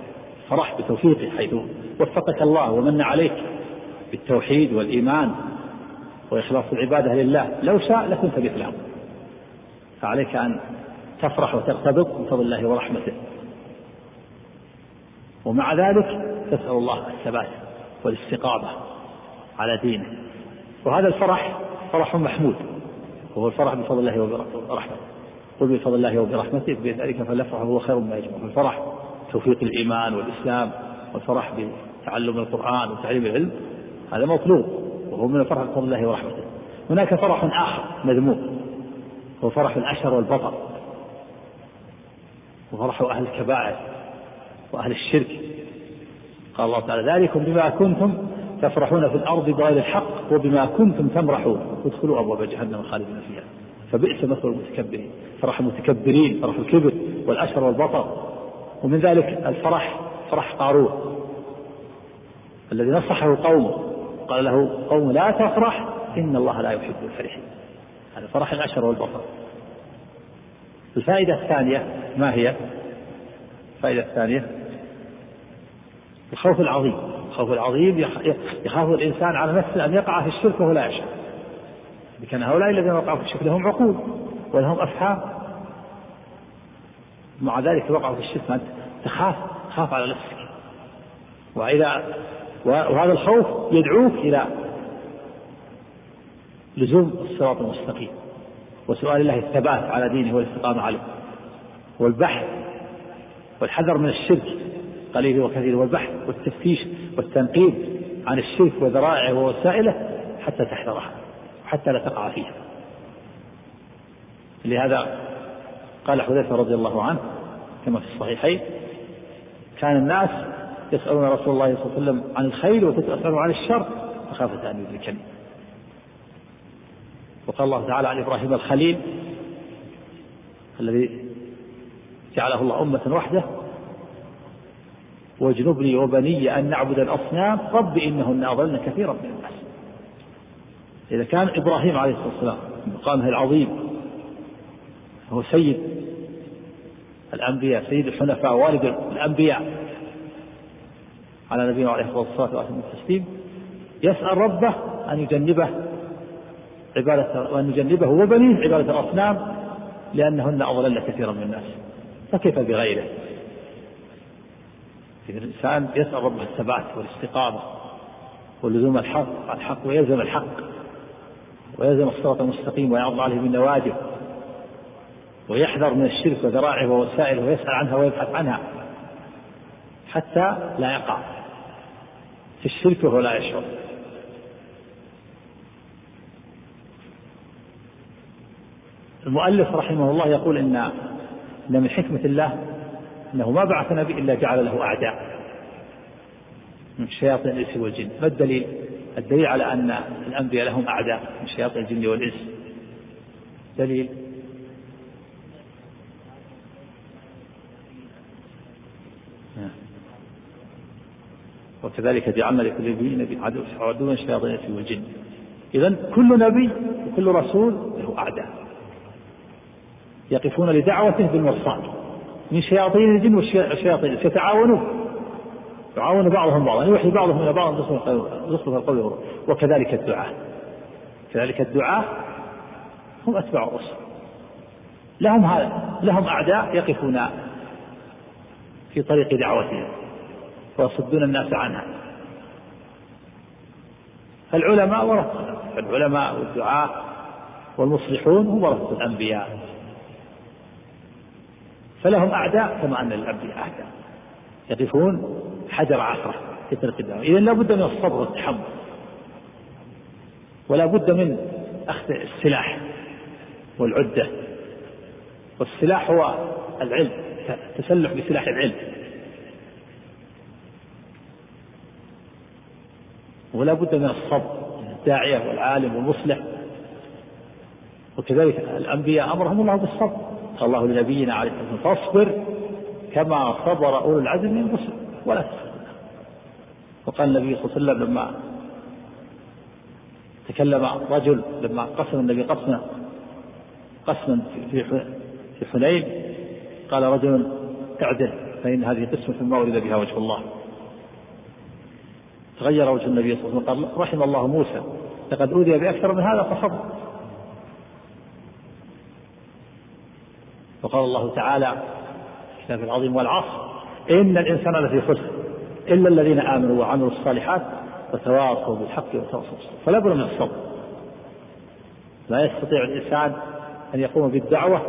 فرح بتوفيقه حيث وفقك الله ومن عليك بالتوحيد والإيمان وإخلاص العبادة لله. لو شاء لكنت مثله فعليك أن تفرح وترتبط بفضل الله ورحمته. ومع ذلك تسأل الله الثبات والاستقامة على دينه. وهذا الفرح فرح محمود. وهو الفرح بفضل الله وبرحمته قل بفضل الله وبرحمته بذلك فليفرح هو خير مما يجمع الفرح توفيق الإيمان والإسلام والفرح بتعلم القرآن وتعليم العلم. هذا مطلوب. وهو من الفرح بفضل الله ورحمته. هناك فرح آخر مذموم هو فرح الأشر والبطر. وفرح أهل الكبائر وأهل الشرك. قال الله تعالى ذلكم بما كنتم تفرحون في الأرض بغير الحق وبما كنتم تمرحون. ادخلوا أبواب جهنم خالدين فيها. فبئس مثل المتكبرين. فرح المتكبرين فرح الكبر والأشر والبطر. ومن ذلك الفرح فرح قارون الذي نصحه قومه. قال له قوم لا تفرح إن الله لا يحب الفرحين. هذا فرح الأشر والبطر الفائدة الثانية ما هي؟ الفائدة الثانية الخوف العظيم. الخوف العظيم يخاف الإنسان على نفسه أن يقع في الشرك وهو لا يشعر. كان هؤلاء الذين وقعوا في الشرك لهم عقول ولهم أفهام. مع ذلك وقعوا في الشرك تخاف تخاف على نفسك. وإذا وهذا الخوف يدعوك إلى لزوم الصراط المستقيم. وسؤال الله الثبات على دينه والاستقامة عليه. والبحث والحذر من الشرك قليل وكثير. والبحث والتفتيش والتنقيب عن الشرك وذرائعه ووسائله حتى تحذرها حتى لا تقع فيها. لهذا قال حذيفة رضي الله عنه كما في الصحيحين كان الناس يسألون رسول الله صلى الله عليه وسلم عن الخير وتسألون عن الشر مخافة أن يدركني وقال الله تعالى عن إبراهيم الخليل الذي جعله الله أمة وحده واجنبني وبني أن نعبد الأصنام رب إنهن أضلن كثيرا من الناس. إذا كان إبراهيم عليه الصلاة والسلام مقامه العظيم هو سيد الأنبياء سيد الحنفاء والد الأنبياء على نبينا عليه الصلاة والسلام يسأل ربه أن يجنبه عبادة وأن يجنبه وبنيه عبادة الأصنام لأنهن أضلل كثيرا من الناس. فكيف بغيره؟ الإنسان يسأل ربه الثبات والاستقامة ولزوم الحق الحق ويلزم الحق ويلزم الصراط المستقيم ويعض عليه بالنواجذ ويحذر من الشرك وذرائعه ووسائله ويسأل عنها ويبحث عنها حتى لا يقع. في الشرك وهو لا يشعر. المؤلف رحمه الله يقول إن إن من حكمة الله إنه ما بعث نبي إلا جعل له أعداء. من شياطين الإنس والجن. ما الدليل؟ الدليل على أن الأنبياء لهم أعداء من شياطين الجن والإنس. دليل وكذلك جعلنا لكل نبي نبي عدو عدوا شياطين الانس والجن اذا كل نبي وكل رسول له أعداء. يقفون لدعوته بالمرصاد. من شياطين الجن والشياطين. يتعاونون. يعاون بعضهم بعضا. يوحي بعضهم إلى بعض. زخرف القول وكذلك الدعاء. كذلك الدعاء هم أتباع الرسل. لهم هذا لهم أعداء يقفون في طريق دعوتهم. ويصدون الناس عنها. فالعلماء ورثة العلماء والدعاة والمصلحون هم ورثة الأنبياء. فلهم أعداء كما أن للأنبياء أعداء. يقفون حجر عثرة طريق الدعوة. إذا لا بد من الصبر والتحمل. ولا بد من أخذ السلاح والعدة. والسلاح هو العلم التسلح بسلاح العلم. ولا بد من الصبر الداعية والعالم والمصلح. وكذلك الأنبياء أمرهم الله بالصبر. قال الله لنبينا عليه الصلاة والسلام فاصبر كما صبر أولو العزم من الرسل ولا تسبر وقال النبي صلى الله عليه وسلم لما تكلم رجل لما قسم النبي قسما قسما في حنين قال رجل اعدل فإن هذه قسمة ما أريد بها وجه الله. تغير وجه النبي صلى الله عليه وسلم. قال رحم الله موسى. لقد أوذي بأكثر من هذا فصبر. وقال الله تعالى في الكتاب العظيم والعصر إن الإنسان لفي خسر إلا الذين آمنوا وعملوا الصالحات وتواصوا بالحق وتواصوا بالصبر. فلا بد من الصبر. لا يستطيع الإنسان أن يقوم بالدعوة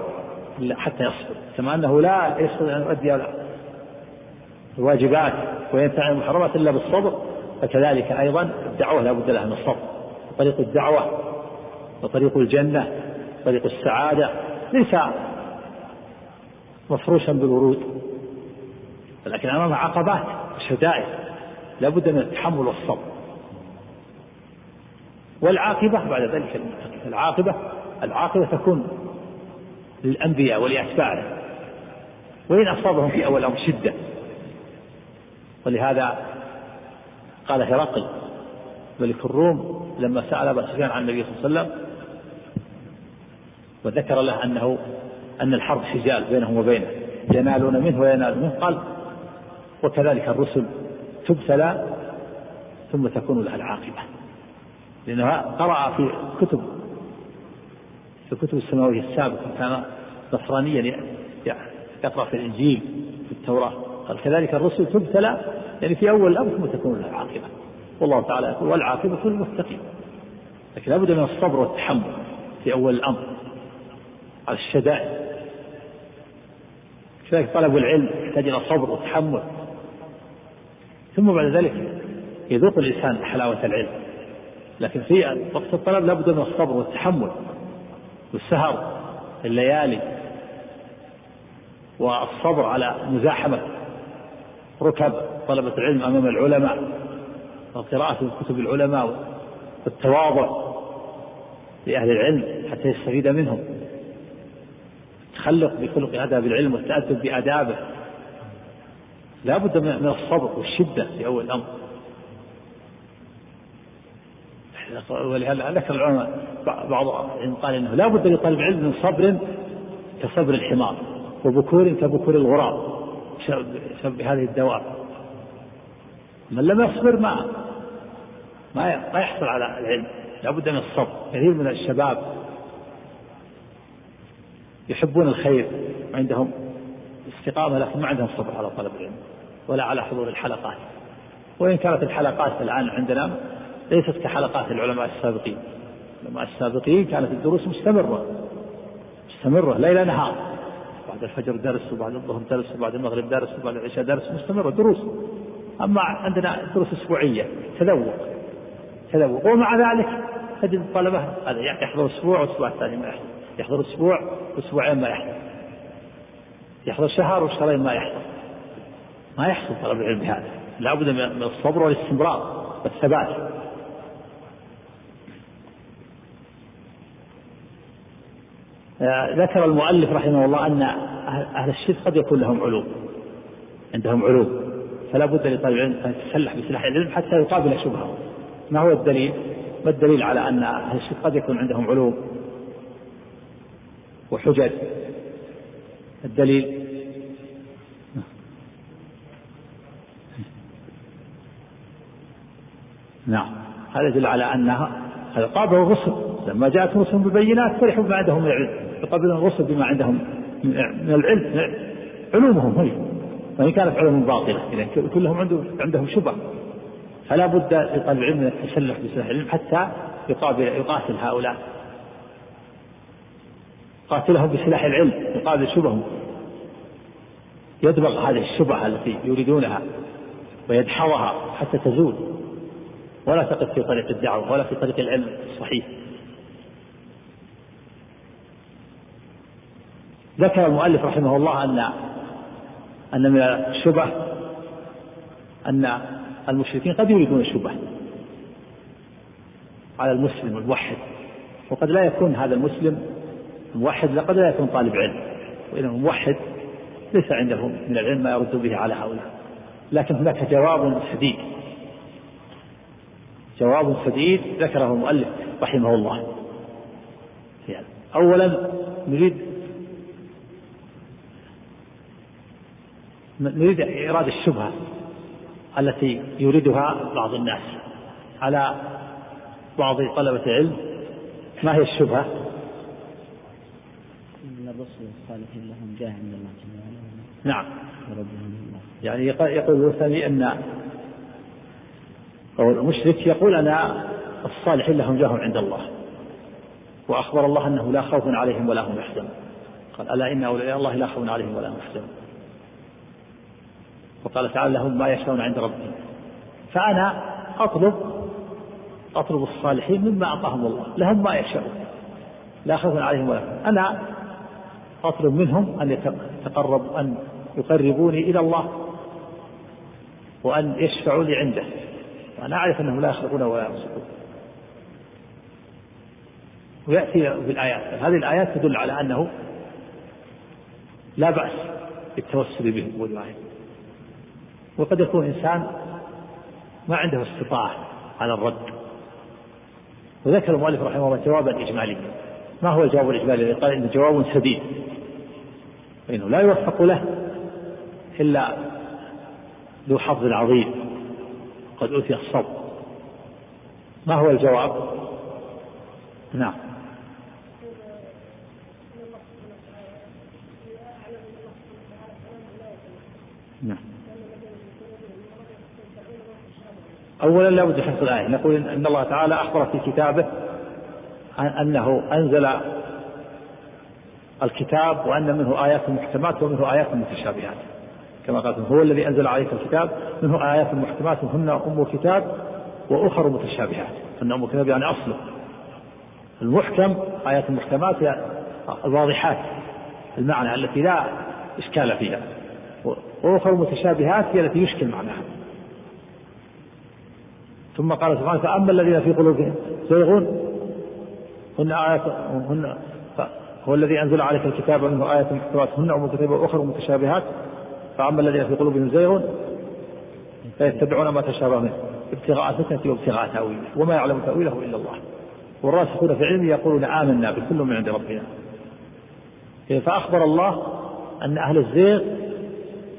إلا حتى يصبر. كما أنه لا يستطيع أن يؤدي الواجبات وينتهي عن المحرمات إلا بالصبر. فكذلك أيضا الدعوة لا بد لها من الصبر. طريق الدعوة وطريق الجنة طريق السعادة ليس مفروشا بالورود ولكن أمامه عقبات وشدائد لا بد من التحمل والصبر. والعاقبة بعد ذلك العاقبة العاقبة تكون للأنبياء ولأتباعهم وإن أصابهم في أول الأمر شدة. ولهذا قال هرقل ملك الروم لما سأل أبا سفيان عن النبي صلى الله عليه وسلم وذكر له أنه أن الحرب حجال بينهم وبينه ينالون منه وينال منه قال وكذلك الرسل تبتلى ثم تكون لها العاقبة. لأنه قرأ في كتب في كتب السماوية السابقة كان نصرانيا يقرأ في الإنجيل في التوراة. قال كذلك الرسل تبتلى يعني في أول الأمر ثم تكون لها عاقبة والله تعالى يقول والعاقبة للمتقين لكن لابد من الصبر والتحمل في أول الأمر. على الشدائد. كذلك طلب العلم يحتاج إلى صبر وتحمل. ثم بعد ذلك يذوق الإنسان حلاوة العلم. لكن في وقت الطلب لابد من الصبر والتحمل. والسهر الليالي. والصبر على مزاحمة. ركب طلبة العلم أمام العلماء وقراءة كتب العلماء والتواضع لأهل العلم حتى يستفيد منهم. التخلق بخلق آداب العلم والتأدب بآدابه. لا بد من الصبر والشدة في أول الأمر. ولهذا ذكر العلماء بعض قال إنه لا بد لطالب العلم من صبر كصبر الحمار وبكور كبكور الغراب. بهذه الدواب من لم يصبر ما ما ما يحصل على العلم. لا بد من الصبر. كثير من الشباب يحبون الخير وعندهم استقامة لكن ما عندهم صبر على طلب العلم ولا على حضور الحلقات. وإن كانت الحلقات الآن عندنا ليست كحلقات العلماء السابقين. العلماء السابقين كانت الدروس مستمرة. مستمرة ليل نهار. بعد الفجر درس وبعد الظهر درس وبعد المغرب درس وبعد العشاء درس مستمرة دروس. أما عندنا دروس أسبوعية تذوق. تذوق. ومع ذلك تجد الطلبة هذا يحضر أسبوع والأسبوع الثاني ما يحضر. يحضر أسبوع وأسبوعين ما يحضر. يحضر شهر وشهرين ما يحضر. ما يحصل طلب العلم هذا لابد من الصبر والاستمرار والثبات. ذكر المؤلف رحمه الله أن أهل الشرك قد يكون لهم علوم عندهم علوم فلا بد لطالب العلم أن يتسلح بسلاح العلم حتى يقابل شبهه. ما هو الدليل؟ ما الدليل على أن أهل الشرك قد يكون عندهم علوم وحجج؟ الدليل؟ نعم. هذا يدل على أنها هذا قابل الرسل. لما جاءت الرسل بالبينات فرحوا من العلم. يقابلون الرسل بما عندهم من العلم علومهم هي. وإن كانت علوم باطلة. إذا كلهم عندهم عندهم شبه. فلا بد لطالب العلم من التسلح بسلاح العلم حتى يقابل يقاتل هؤلاء. قاتلهم بسلاح العلم يقابل شبههم. يدبغ هذه الشبهة التي يريدونها ويدحضها حتى تزول. ولا تقف في طريق الدعوة ولا في طريق العلم الصحيح. ذكر المؤلف رحمه الله أن أن من الشبه أن المشركين قد يريدون الشبه على المسلم الموحد وقد لا يكون هذا المسلم موحد قد لا يكون طالب علم وإنه موحد ليس عنده من العلم ما يرد به على هؤلاء. لكن هناك جواب شديد. جواب سديد ذكره المؤلف رحمه الله. يعني أولا نريد نريد إيراد الشبهة التي يريدها بعض الناس على بعض طلبة العلم. ما هي الشبهة؟ إن الرسل الصالحين لهم جاه عند الله جل وعلا نعم. يعني يقول الثاني أن أو المشرك يقول أنا الصالحين لهم جاه عند الله. وأخبر الله أنه لا خوف عليهم ولا هم يحزنون. قال ألا إن أولياء الله لا خوف عليهم ولا هم يحزنون. وقال تعالى لهم ما يشاءون عند ربهم. فأنا أطلب أطلب الصالحين مما أعطاهم الله لهم ما يشاءون لا خوف عليهم ولا أنا أطلب منهم أن يتقربوا أن يقربوني إلى الله وأن يشفعوا لي عنده. وأنا أعرف أنهم لا يخلقون ولا يرزقون ويأتي في الآيات هذه الآيات تدل على أنه لا بأس بالتوسل بهم ودعائهم وقد يكون إنسان ما عنده استطاعة على الرد. وذكر المؤلف رحمه الله جوابا إجماليا ما هو الجواب الإجمالي؟ قال إنه جواب سديد فإنه لا يوفق له إلا ذو حظ عظيم. قد أوتي الصبر. ما هو الجواب؟ نعم. نعم. أولا لا بد حفظ الآية. نقول إن الله تعالى أخبر في كتابه أنه أنزل الكتاب وأن منه آيات محكمات ومنه آيات متشابهات. كما قال هو الذي أنزل عليك الكتاب منه آيات محكمات هن أم الكتاب وأخر متشابهات. هن أم الكتاب يعني أصله المحكم آيات المحكمات الواضحات المعنى التي لا إشكال فيها. وأخر متشابهات هي التي يشكل معناها. ثم قال سبحانه فأما الذين في قلوبهم زيغون هن آيات هن هو الذي أنزل عليك الكتاب منه آيات محكمات هن أم الكتاب وأخر متشابهات فأما الذين في قلوبهم زيغ فيتبعون ما تشابه منه ابتغاء فتنة وابتغاء تأويله وما يعلم تأويله إلا الله. والراسخون في العلم يقولون آمنا بكل من عند ربنا. فأخبر الله أن أهل الزيغ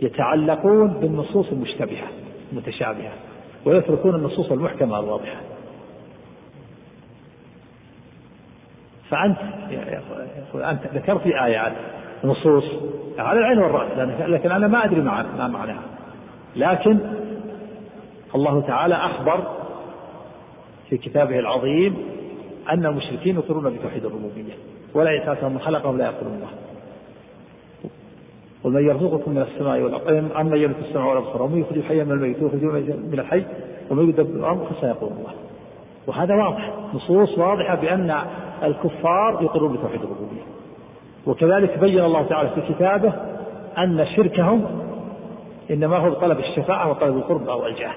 يتعلقون بالنصوص المشتبهة المتشابهة. ويتركون النصوص المحكمة الواضحة. فأنت يقول أنت ذكرت لي آيات نصوص على العين والرأس لكن أنا ما أدري ما معناها. لكن الله تعالى أخبر في كتابه العظيم أن المشركين يقرون بتوحيد الربوبية ولا يتأثر من خلقهم لا يقولون الله. ومن يرزقكم من السماء والأرض أما يملك السماء والأبصار ومن يخرج الحي من الميت ويخرج من الحي ومن يدبر الأمر فسيقول الله. وهذا واضح نصوص واضحة بأن الكفار يقرون بتوحيد الربوبية. وكذلك بين الله تعالى في كتابه أن شركهم إنما هو بطلب الشفاعة وطلب القرب أو الجاه.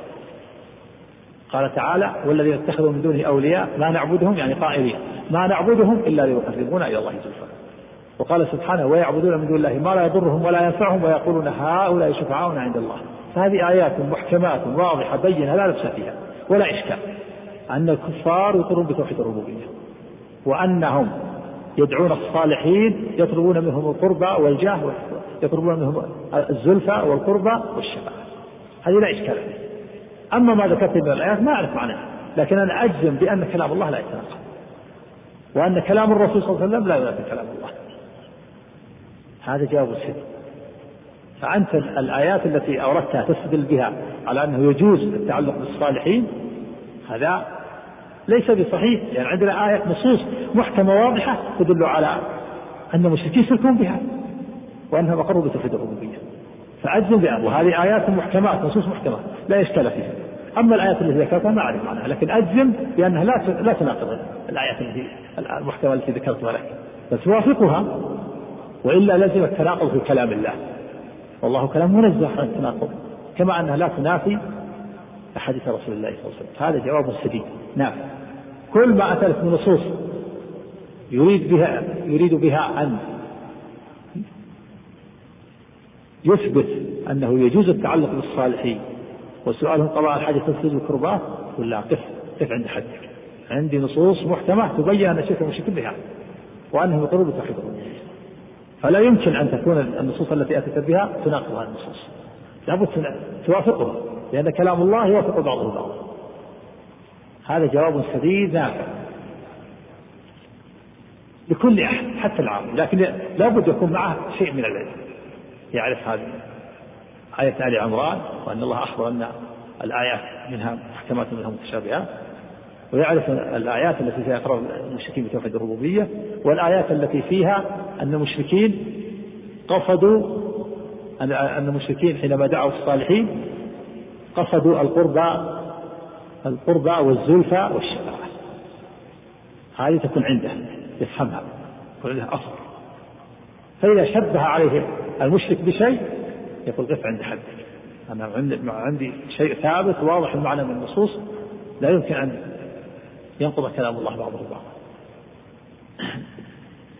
قال تعالى والذين اتخذوا من دونه أولياء ما نعبدهم يعني قائلين ما نعبدهم إلا ليقربونا إلى الله زلفى وقال سبحانه ويعبدون من دون الله ما لا يضرهم ولا ينفعهم ويقولون هؤلاء شفعاؤنا عند الله. فهذه آيات محكمات واضحة بينة لا لبس فيها ولا إشكال. أن الكفار يقرون بتوحيد الربوبية. وأنهم يدعون الصالحين يطلبون منهم القربى والجاه يطلبون منهم الزلفى والقربى والشفاعة. هذه لا إشكال فيها. أما ما ذكرت من الآيات ما أعرف معناها. لكن أنا أجزم بأن كلام الله لا يتناقض. وأن كلام الرسول صلى الله عليه وسلم لا ينافي كلام الله. هذا جواب السر فأنت الآيات التي أوردتها تستدل بها على أنه يجوز التعلق بالصالحين. هذا ليس بصحيح يعني عندنا آية نصوص محكمة واضحة تدل على أن المشركين يشركون بها وأنهم أقروا بتوحيد الربوبية. فأجزم بها وهذه آيات محكمات نصوص محكمات لا إشكال فيها. أما الآيات التي ذكرتها ما أعرف عنها لكن أجزم بأنها لا لا تناقض الآيات التي المحكمة التي ذكرتها لك. بل توافقها وإلا لزم التناقض في كلام الله. والله كلام منزه عن التناقض. كما أنها لا تنافي أحاديث رسول الله صلى الله عليه وسلم. هذا جواب سديد. نعم. كل ما أتت من نصوص يريد بها يريد بها أن يثبت أنه يجوز التعلق بالصالحين. وسؤالهم قضاء الحاجة تفسد الكربات؟ ولا قف قف عند حدك. عندي نصوص محكمة تبين أن الشرك مشرك بها. وأنهم يقرون بتوحيد فلا يمكن أن تكون النصوص التي أتت بها تناقض هذه النصوص لابد توافقها لأن كلام الله يوافق بعضه بعضا. هذا جواب سديد نافع. لكل أحد حتى العام. لكن لابد يكون معه شيء من العلم. يعرف هذه آية آل عمران وأن الله أخبر أن الآيات منها محكمات منها متشابهات. ويعرف الآيات التي فيها إقرار المشركين بتوحيد الربوبية والآيات التي فيها أن المشركين قصدوا أن المشركين حينما دعوا الصالحين قصدوا القربى القربى والزلفى والشفاعة. هذه تكون عنده يفهمها يكون عنده أصل. فإذا شبه عليه المشرك بشيء يقول قف عند حدك. أنا عندي شيء ثابت واضح المعنى من النصوص لا يمكن أن ينقض كلام الله بعضه بعضا.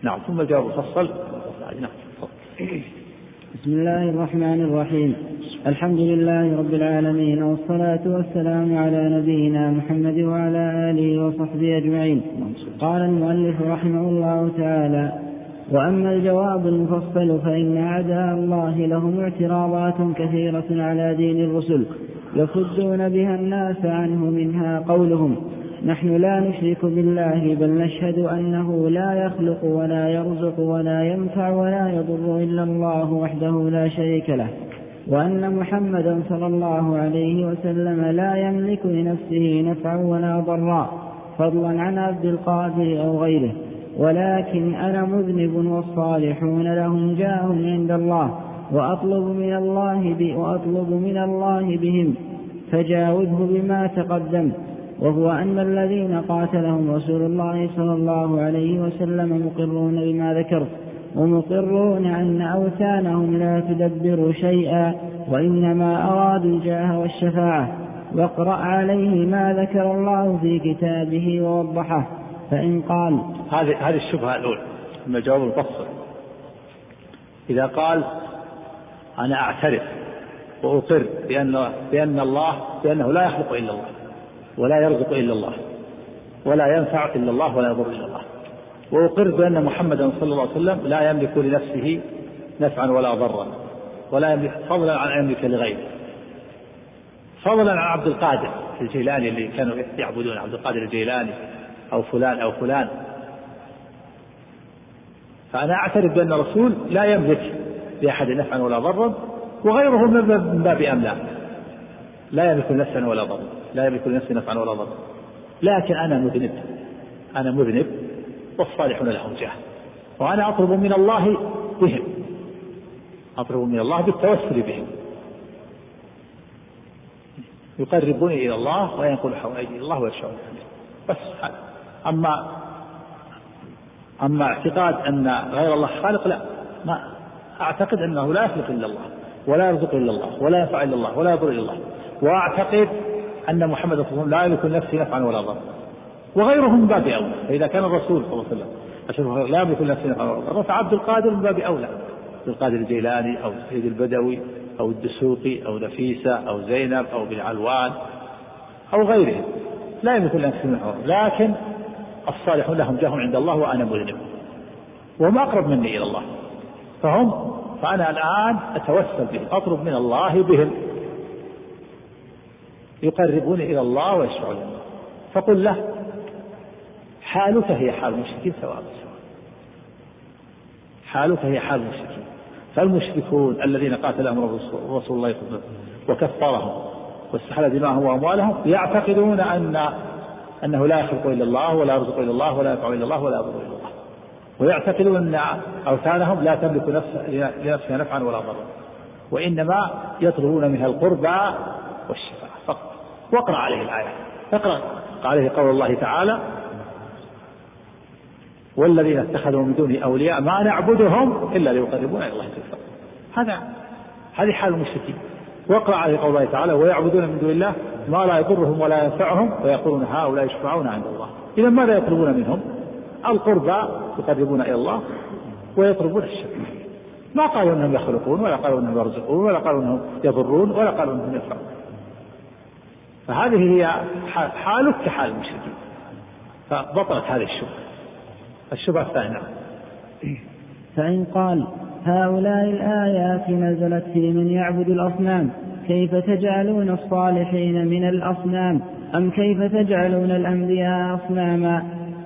نعم ثم الجواب مفصل. نعم بسم الله الرحمن الرحيم. الحمد لله رب العالمين والصلاة والسلام على نبينا محمد وعلى آله وصحبه أجمعين. قال المؤلف رحمه الله تعالى وأما الجواب المفصل فإن أعداء الله لهم اعتراضات كثيرة على دين الرسل يصدون بها الناس عنه منها قولهم. نحن لا نشرك بالله بل نشهد أنه لا يخلق ولا يرزق ولا ينفع ولا يضر إلا الله وحده لا شريك له وأن محمدا صلى الله عليه وسلم لا يملك لنفسه نفعا ولا ضرا فضلا عن عبد القادر أو غيره ولكن أنا مذنب والصالحون لهم جاه عند الله وأطلب من الله. وأطلب من الله بهم فجاوزه بما تقدم وهو أن الذين قاتلهم رسول الله صلى الله عليه وسلم مقرون بما ذكرت ومقرون أن أوثانهم لا تدبر شيئا وإنما أرادوا الجاه والشفاعة. واقرأ عليه ما ذكر الله في كتابه ووضحه. فإن قال هذه هذه الشبهة الأولى. أما الجواب المفصل إذا قال أنا أعترف وأقر بأن بأن الله بأنه لا يخلق إلا الله. ولا يرزق إلا الله ولا ينفع إلا الله ولا يضر إلا الله. وأقر بأن محمدا صلى الله عليه وسلم لا يملك لنفسه نفعا ولا ضرا ولا يملك فضلا عن أن يملك لغيره. فضلا عن عبد القادر الجيلاني اللي كانوا يعبدون عبد القادر الجيلاني أو فلان أو فلان. فأنا أعترف بأن الرسول لا يملك لأحد نفعا ولا ضرا وغيره من باب أملا لا يملك نفعا ولا ضرا. لا يملك لنفسه نفعا ولا ضرا. لكن أنا مذنب. أنا مذنب والصالحون لهم جاه وأنا أطلب من الله بهم. أطلب من الله بالتوسل بهم. يقربوني إلى الله وينقل حوائجي الله ويشفعون بس أما أما اعتقاد أن غير الله خالق لا. ما أعتقد أنه لا يخلق إلا الله ولا يرزق إلا الله ولا ينفع إلا الله ولا يضر إلا الله. وأعتقد أن محمد صلى الله عليه وسلم لا يملك لنفسه نفعا ولا ضرا. وغيرهم من باب أولى. فإذا كان الرسول صلى الله عليه وسلم لا يملك لنفسه نفعا ولا ضرا فعبد القادر من باب أولى. عبد القادر الجيلاني أو سيد البدوي أو الدسوقي أو نفيسة أو زينب أو بن علوان أو غيرهم. لا يملك لنفسه نفعا لكن الصالحون لهم جاه عند الله وأنا مذنب. وهم أقرب مني إلى الله. فهم فأنا الآن أتوسل بهم أطلب من الله بهم يقربوني إلى الله ويشفعون فقل له حالك هي حال المشركين سواء بسواء حالك هي حال المشركين. فالمشركون الذين قاتلهم رسول الله وكفرهم واستحل دماءهم وأموالهم يعتقدون أن أنه لا يخلق إلا الله ولا يرزق إلا الله ولا ينفع إلا الله ولا يضر إلا الله. ويعتقدون أن أوثانهم لا تملك نفس لنفسها نفعا ولا ضرا. وإنما يطلبون منها القربى والشفاعه فقط واقرأ عليه الآية. اقرأ. عليه قول الله تعالى والذين اتخذوا من دونه أولياء ما نعبدهم إلا ليقربونا إلى الله زلفى هذا هذه حال المشركين. واقرأ عليه قول الله تعالى ويعبدون من دون الله ما لا يضرهم ولا ينفعهم ويقولون هؤلاء يشفعون عند الله. إذا ماذا يطلبون منهم؟ القربى يقربون إلى الله ويطلبون الشفاعة. ما قالوا إنهم يخلقون ولا قالوا إنهم يرزقون ولا قالوا إنهم يضرون ولا قالوا إنهم ينفعون. فهذه هي حالك كحال المشركين. فبطلت هذه الشبهة. الشبهة الثانية فإن قال هؤلاء الآيات نزلت في من يعبد الأصنام كيف تجعلون الصالحين من الأصنام؟ أم كيف تجعلون الأنبياء أصناما؟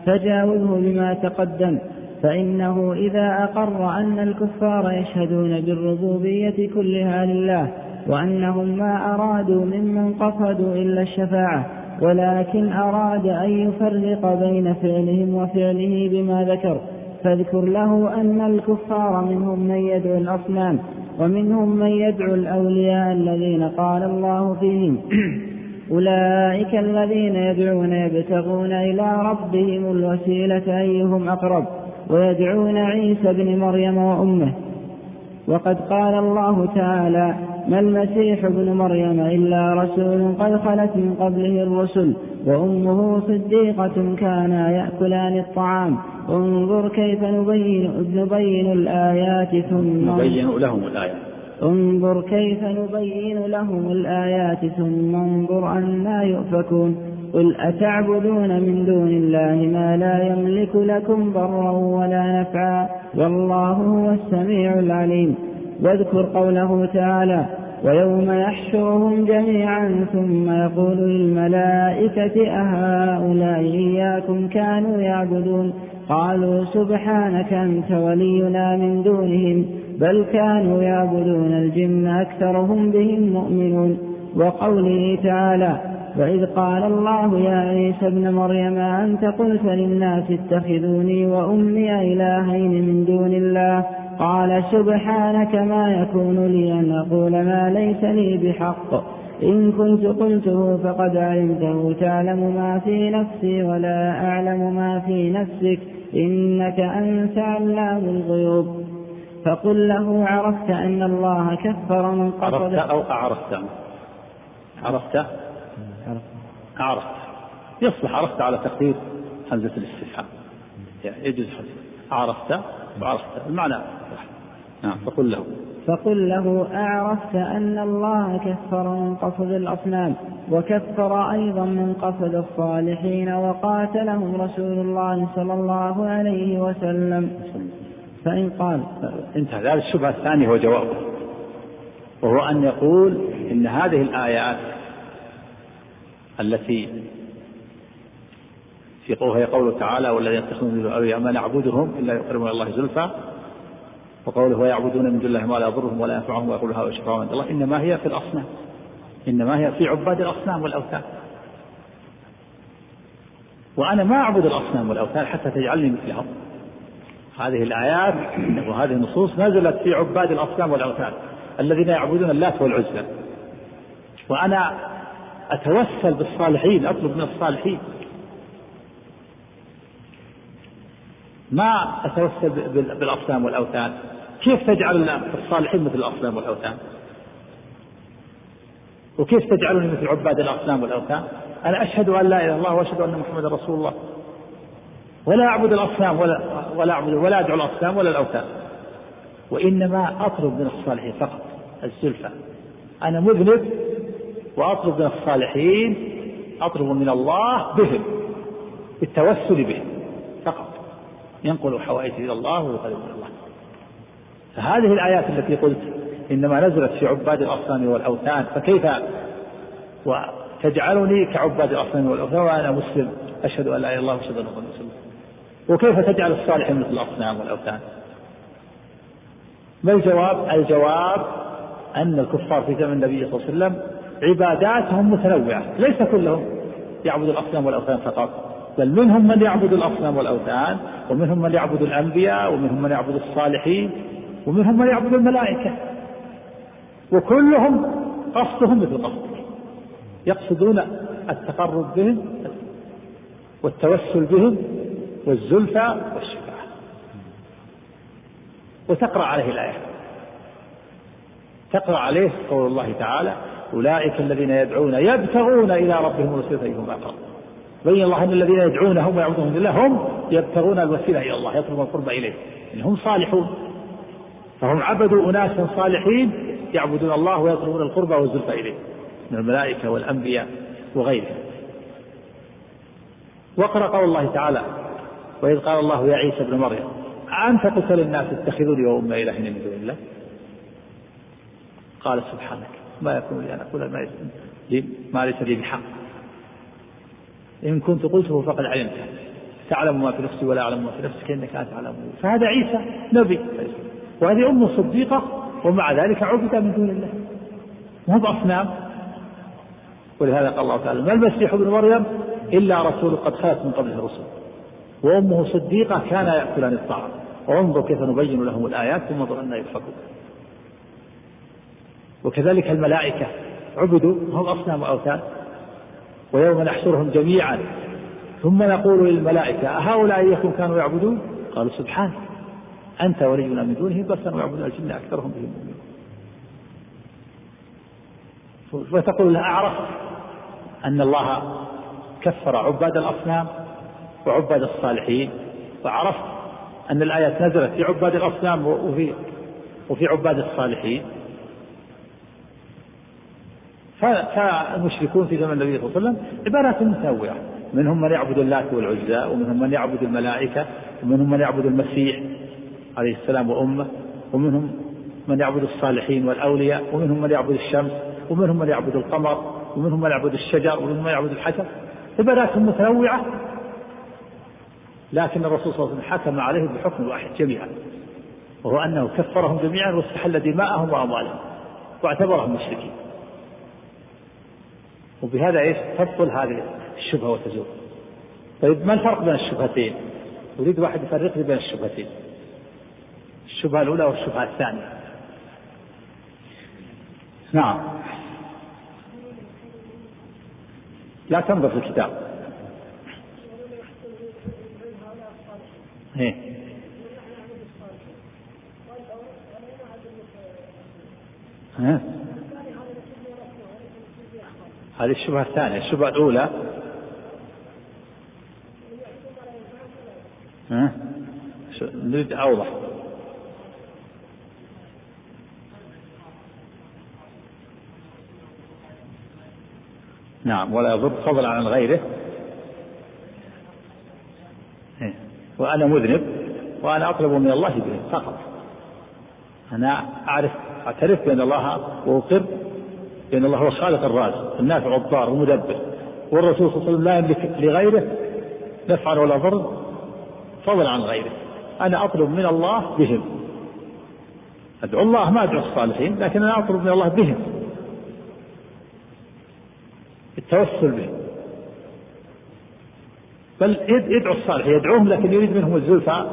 فجاوزه بما تقدم فإنه إذا أقر أن الكفار يشهدون بالربوبية كلها لله وأنهم ما أرادوا ممن قصدوا إلا الشفاعة ولكن أراد أن يفرق بين فعلهم وفعله بما ذكر. فاذكر له أن الكفار منهم من يدعو الأصنام ومنهم من يدعو الأولياء الذين قال الله فيهم أولئك الذين يدعون يبتغون إلى ربهم الوسيلة أيهم أقرب ويدعون عيسى بن مريم وأمه. وقد قال الله تعالى ما المسيح ابن مريم إلا رسول قد خلت من قبله الرسل وأمه صديقة كانا يأكلان الطعام. انظر كيف نبين نبين الآيات ثم نبين لهم الآيات انظر كيف نبين لهم الآيات ثم انظر أنا يؤفكون. قل أتعبدون من دون الله ما لا يملك لكم ضرا ولا نفعا؟ والله هو السميع العليم. واذكر قوله تعالى ويوم يحشرهم جميعا ثم يقول للملائكة أهؤلاء إياكم كانوا يعبدون؟ قالوا سبحانك أنت ولينا من دونهم بل كانوا يعبدون الجن أكثرهم بهم مؤمنون. وقوله تعالى وإذ قال الله يا عيسى ابن مريم أنت قلت للناس اتخذوني وأمي إلهين من دون الله؟ قال سبحانك ما يكون لي أن أقول ما ليس لي بحق. إن كنت قلته فقد علمته. تعلم ما في نفسي ولا أعلم ما في نفسك. إنك أنت علام الغيوب. فقل له عرفت أن الله كفر من قصد عرفت أو أعرفت؟ عرفت؟ عرفت. يصلح عرفت على تقدير همزة الاستفهام. يعني يجوز عرفت؟ وعرفت المعنى نعم. فقل له. فقل له أعرفت أن الله كفر من قصد الأصنام وكفر أيضا من قصد الصالحين وقاتلهم رسول الله صلى الله عليه وسلم. فإن قال. انتهى. هذا الشبهة الثانية هو جوابه وهو أن يقول إن هذه الآيات التي في قوله قوله تعالى والذين يتخذون من أولياء ما نعبدهم إلا يقربون الله زلفى. وقوله ويعبدون من دون الله ما لا يضرهم ولا ينفعهم ويقول هؤلاء شفاعة عند الله. إنما هي في الأصنام. إنما هي في عباد الأصنام والأوثان. وأنا ما أعبد الأصنام والأوثان حتى تجعلني مثلهم. هذه الآيات وهذه النصوص نزلت في عباد الأصنام والأوثان. الذين يعبدون اللات والعزى. وأنا أتوسل بالصالحين أطلب من الصالحين. ما أتوسل بالأصنام والأوثان؟ كيف تجعل الصالحين مثل الأصنام والأوثان؟ وكيف تجعلني مثل عباد الأصنام والأوثان؟ أنا أشهد أن لا إله إلا الله وأشهد أن محمدا رسول الله. ولا أعبد الأصنام ولا ولا أعبد ولا أدعو الأصنام ولا الأوثان. وإنما أطلب من الصالحين فقط الزلفى. أنا مذنب وأطلب من الصالحين أطلب من الله بهم بالتوسل بهم فقط. ينقل حوائجه إلى الله ويقرب إلى الله. فهذه الآيات التي قلت إنما نزلت في عباد الأصنام والأوثان فكيف وتجعلني كعباد الأصنام والأوثان؟ وأنا مسلم أشهد أن لا إله إلا الله وأشهد أن محمدا رسول الله. وكيف تجعل الصالحين مثل الأصنام والأوثان؟ ما الجواب؟ الجواب أن الكفار في زمن النبي صلى الله عليه وسلم عباداتهم متنوعة ليس كلهم يعبد الأصنام والأوثان فقط. بل منهم من يعبد الأصنام والأوثان ومنهم من يعبد الأنبياء ومنهم من يعبد الصالحين ومنهم من يعبد الملائكة. وكلهم قصدهم مثل قصدك. يقصدون التقرب بهم والتوسل بهم والزلفى والشفاعة. وتقرأ عليه الآية. تقرأ عليه قول الله تعالى أولئك الذين يدعون يبتغون إلى ربهم الوسيلة أيهم أقرب بين الله أن الذين يدعونهم ويعبدون الله هم يبتغون الوسيلة إلى الله يطلبون القرب يعني هم صالحون. فهم عبدوا أناسا صالحين يعبدون الله ويطلبون القرب والزلفى إليه من الملائكة والأنبياء وغيرهم. واقرأ قول الله تعالى وإذ قال الله يا عيسى ابن مريم أنت قلت للناس اتخذوني وأمي إلهين من دون الله؟ قال سبحانك ما يكون لي أن أقول ما ليس لي بحق. إن كنت قلته فقد علمته. تعلم ما في نفسي ولا أعلم ما في نفسك إنك أنت تعلم فهذا عيسى نبي. وهذه أم صديقة ومع ذلك عبد من دون الله. مو بأصنام. ولهذا قال الله تعالى ما المسيح ابن مريم إلا رسول قد خلت من قبله الرسل وأمه صديقة كان يأكلان الطعام. وانظر كيف نبين لهم الآيات ثم انظر أن يضحكون. وكذلك الملائكة عبدوا هم أصنام وأوثان. ويوم نحشرهم جميعا. ثم نقول للملائكة أهؤلاء إياكم كانوا يعبدون؟ قالوا سبحانك أنت ولينا من دونهم بل كانوا يعبدون الجن أكثرهم بهم مؤمنون. فتقول له أعرفت أن الله كفر عباد الأصنام وعباد الصالحين وعرفت أن الآيات نزلت في عباد الأصنام وفي وفي عباد الصالحين. فالمشركون في زمن النبي صلى الله عليه وسلم عبارات متنوعة. منهم من يعبد اللات والعزى ومنهم من يعبد الملائكة ومنهم من يعبد المسيح عليه السلام وأمه ومنهم من يعبد الصالحين والأولياء ومنهم من يعبد الشمس ومنهم من يعبد القمر ومنهم من يعبد الشجر ومنهم من يعبد الحجر. عبادات متنوعة. لكن الرسول صلى الله عليه وسلم حكم عليهم بحكم واحد جميعا وهو أنه كفرهم جميعا واستحل دماءهم وأموالهم واعتبرهم مشركين. وبهذا إيش؟ تبطل هذه الشبهة وتزول. طيب ما الفرق بين الشبهتين؟ أريد واحد يفرق لي بين الشبهتين. الشبهة الأولى والشبهة الثانية؟ نعم. لا تنظر في الكتاب. إيه؟ ها؟ هذه الشبهة الثانية الشبهة الأولى. ها؟ نريد أوضح. نعم ولا يضر. فضلا عن غيره. إيه. وأنا مذنب وأنا أطلب من الله به فقط. أنا أعرف أعترف بأن الله وأقر بأن الله هو الخالق الرازق النافع الضار المدبر. والرسول صلى الله عليه وسلم لا يملك لغيره نفعا ولا ضر فضلا عن غيره. أنا أطلب من الله بهم. أدعو الله ما أدعو الصالحين لكن أنا أطلب من الله بهم. التوسل بهم. بل يدعو الصالحين يدعوهم لكن يريد منهم الزلفى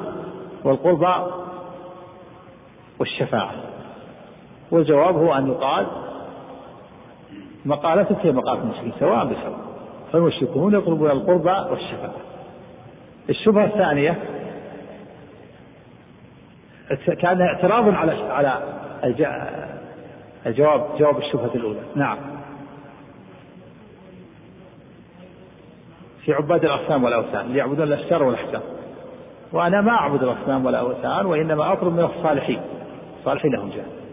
والقربى والشفاعة. والجواب هو أن يقال مقالتك هي مقالة المشركين سواء بسواء فالمشركون يطلبون القربى والشفاعة الشبهة الثانية كان اعتراض على على الجواب جواب الشبهة الأولى. نعم. في عباد الأصنام والأوثان اللي يعبدون الأشجار والأحجار. وأنا ما أعبد الأصنام ولا الأوثان وإنما أطلب من الصالحين. الصالحين لهم جهل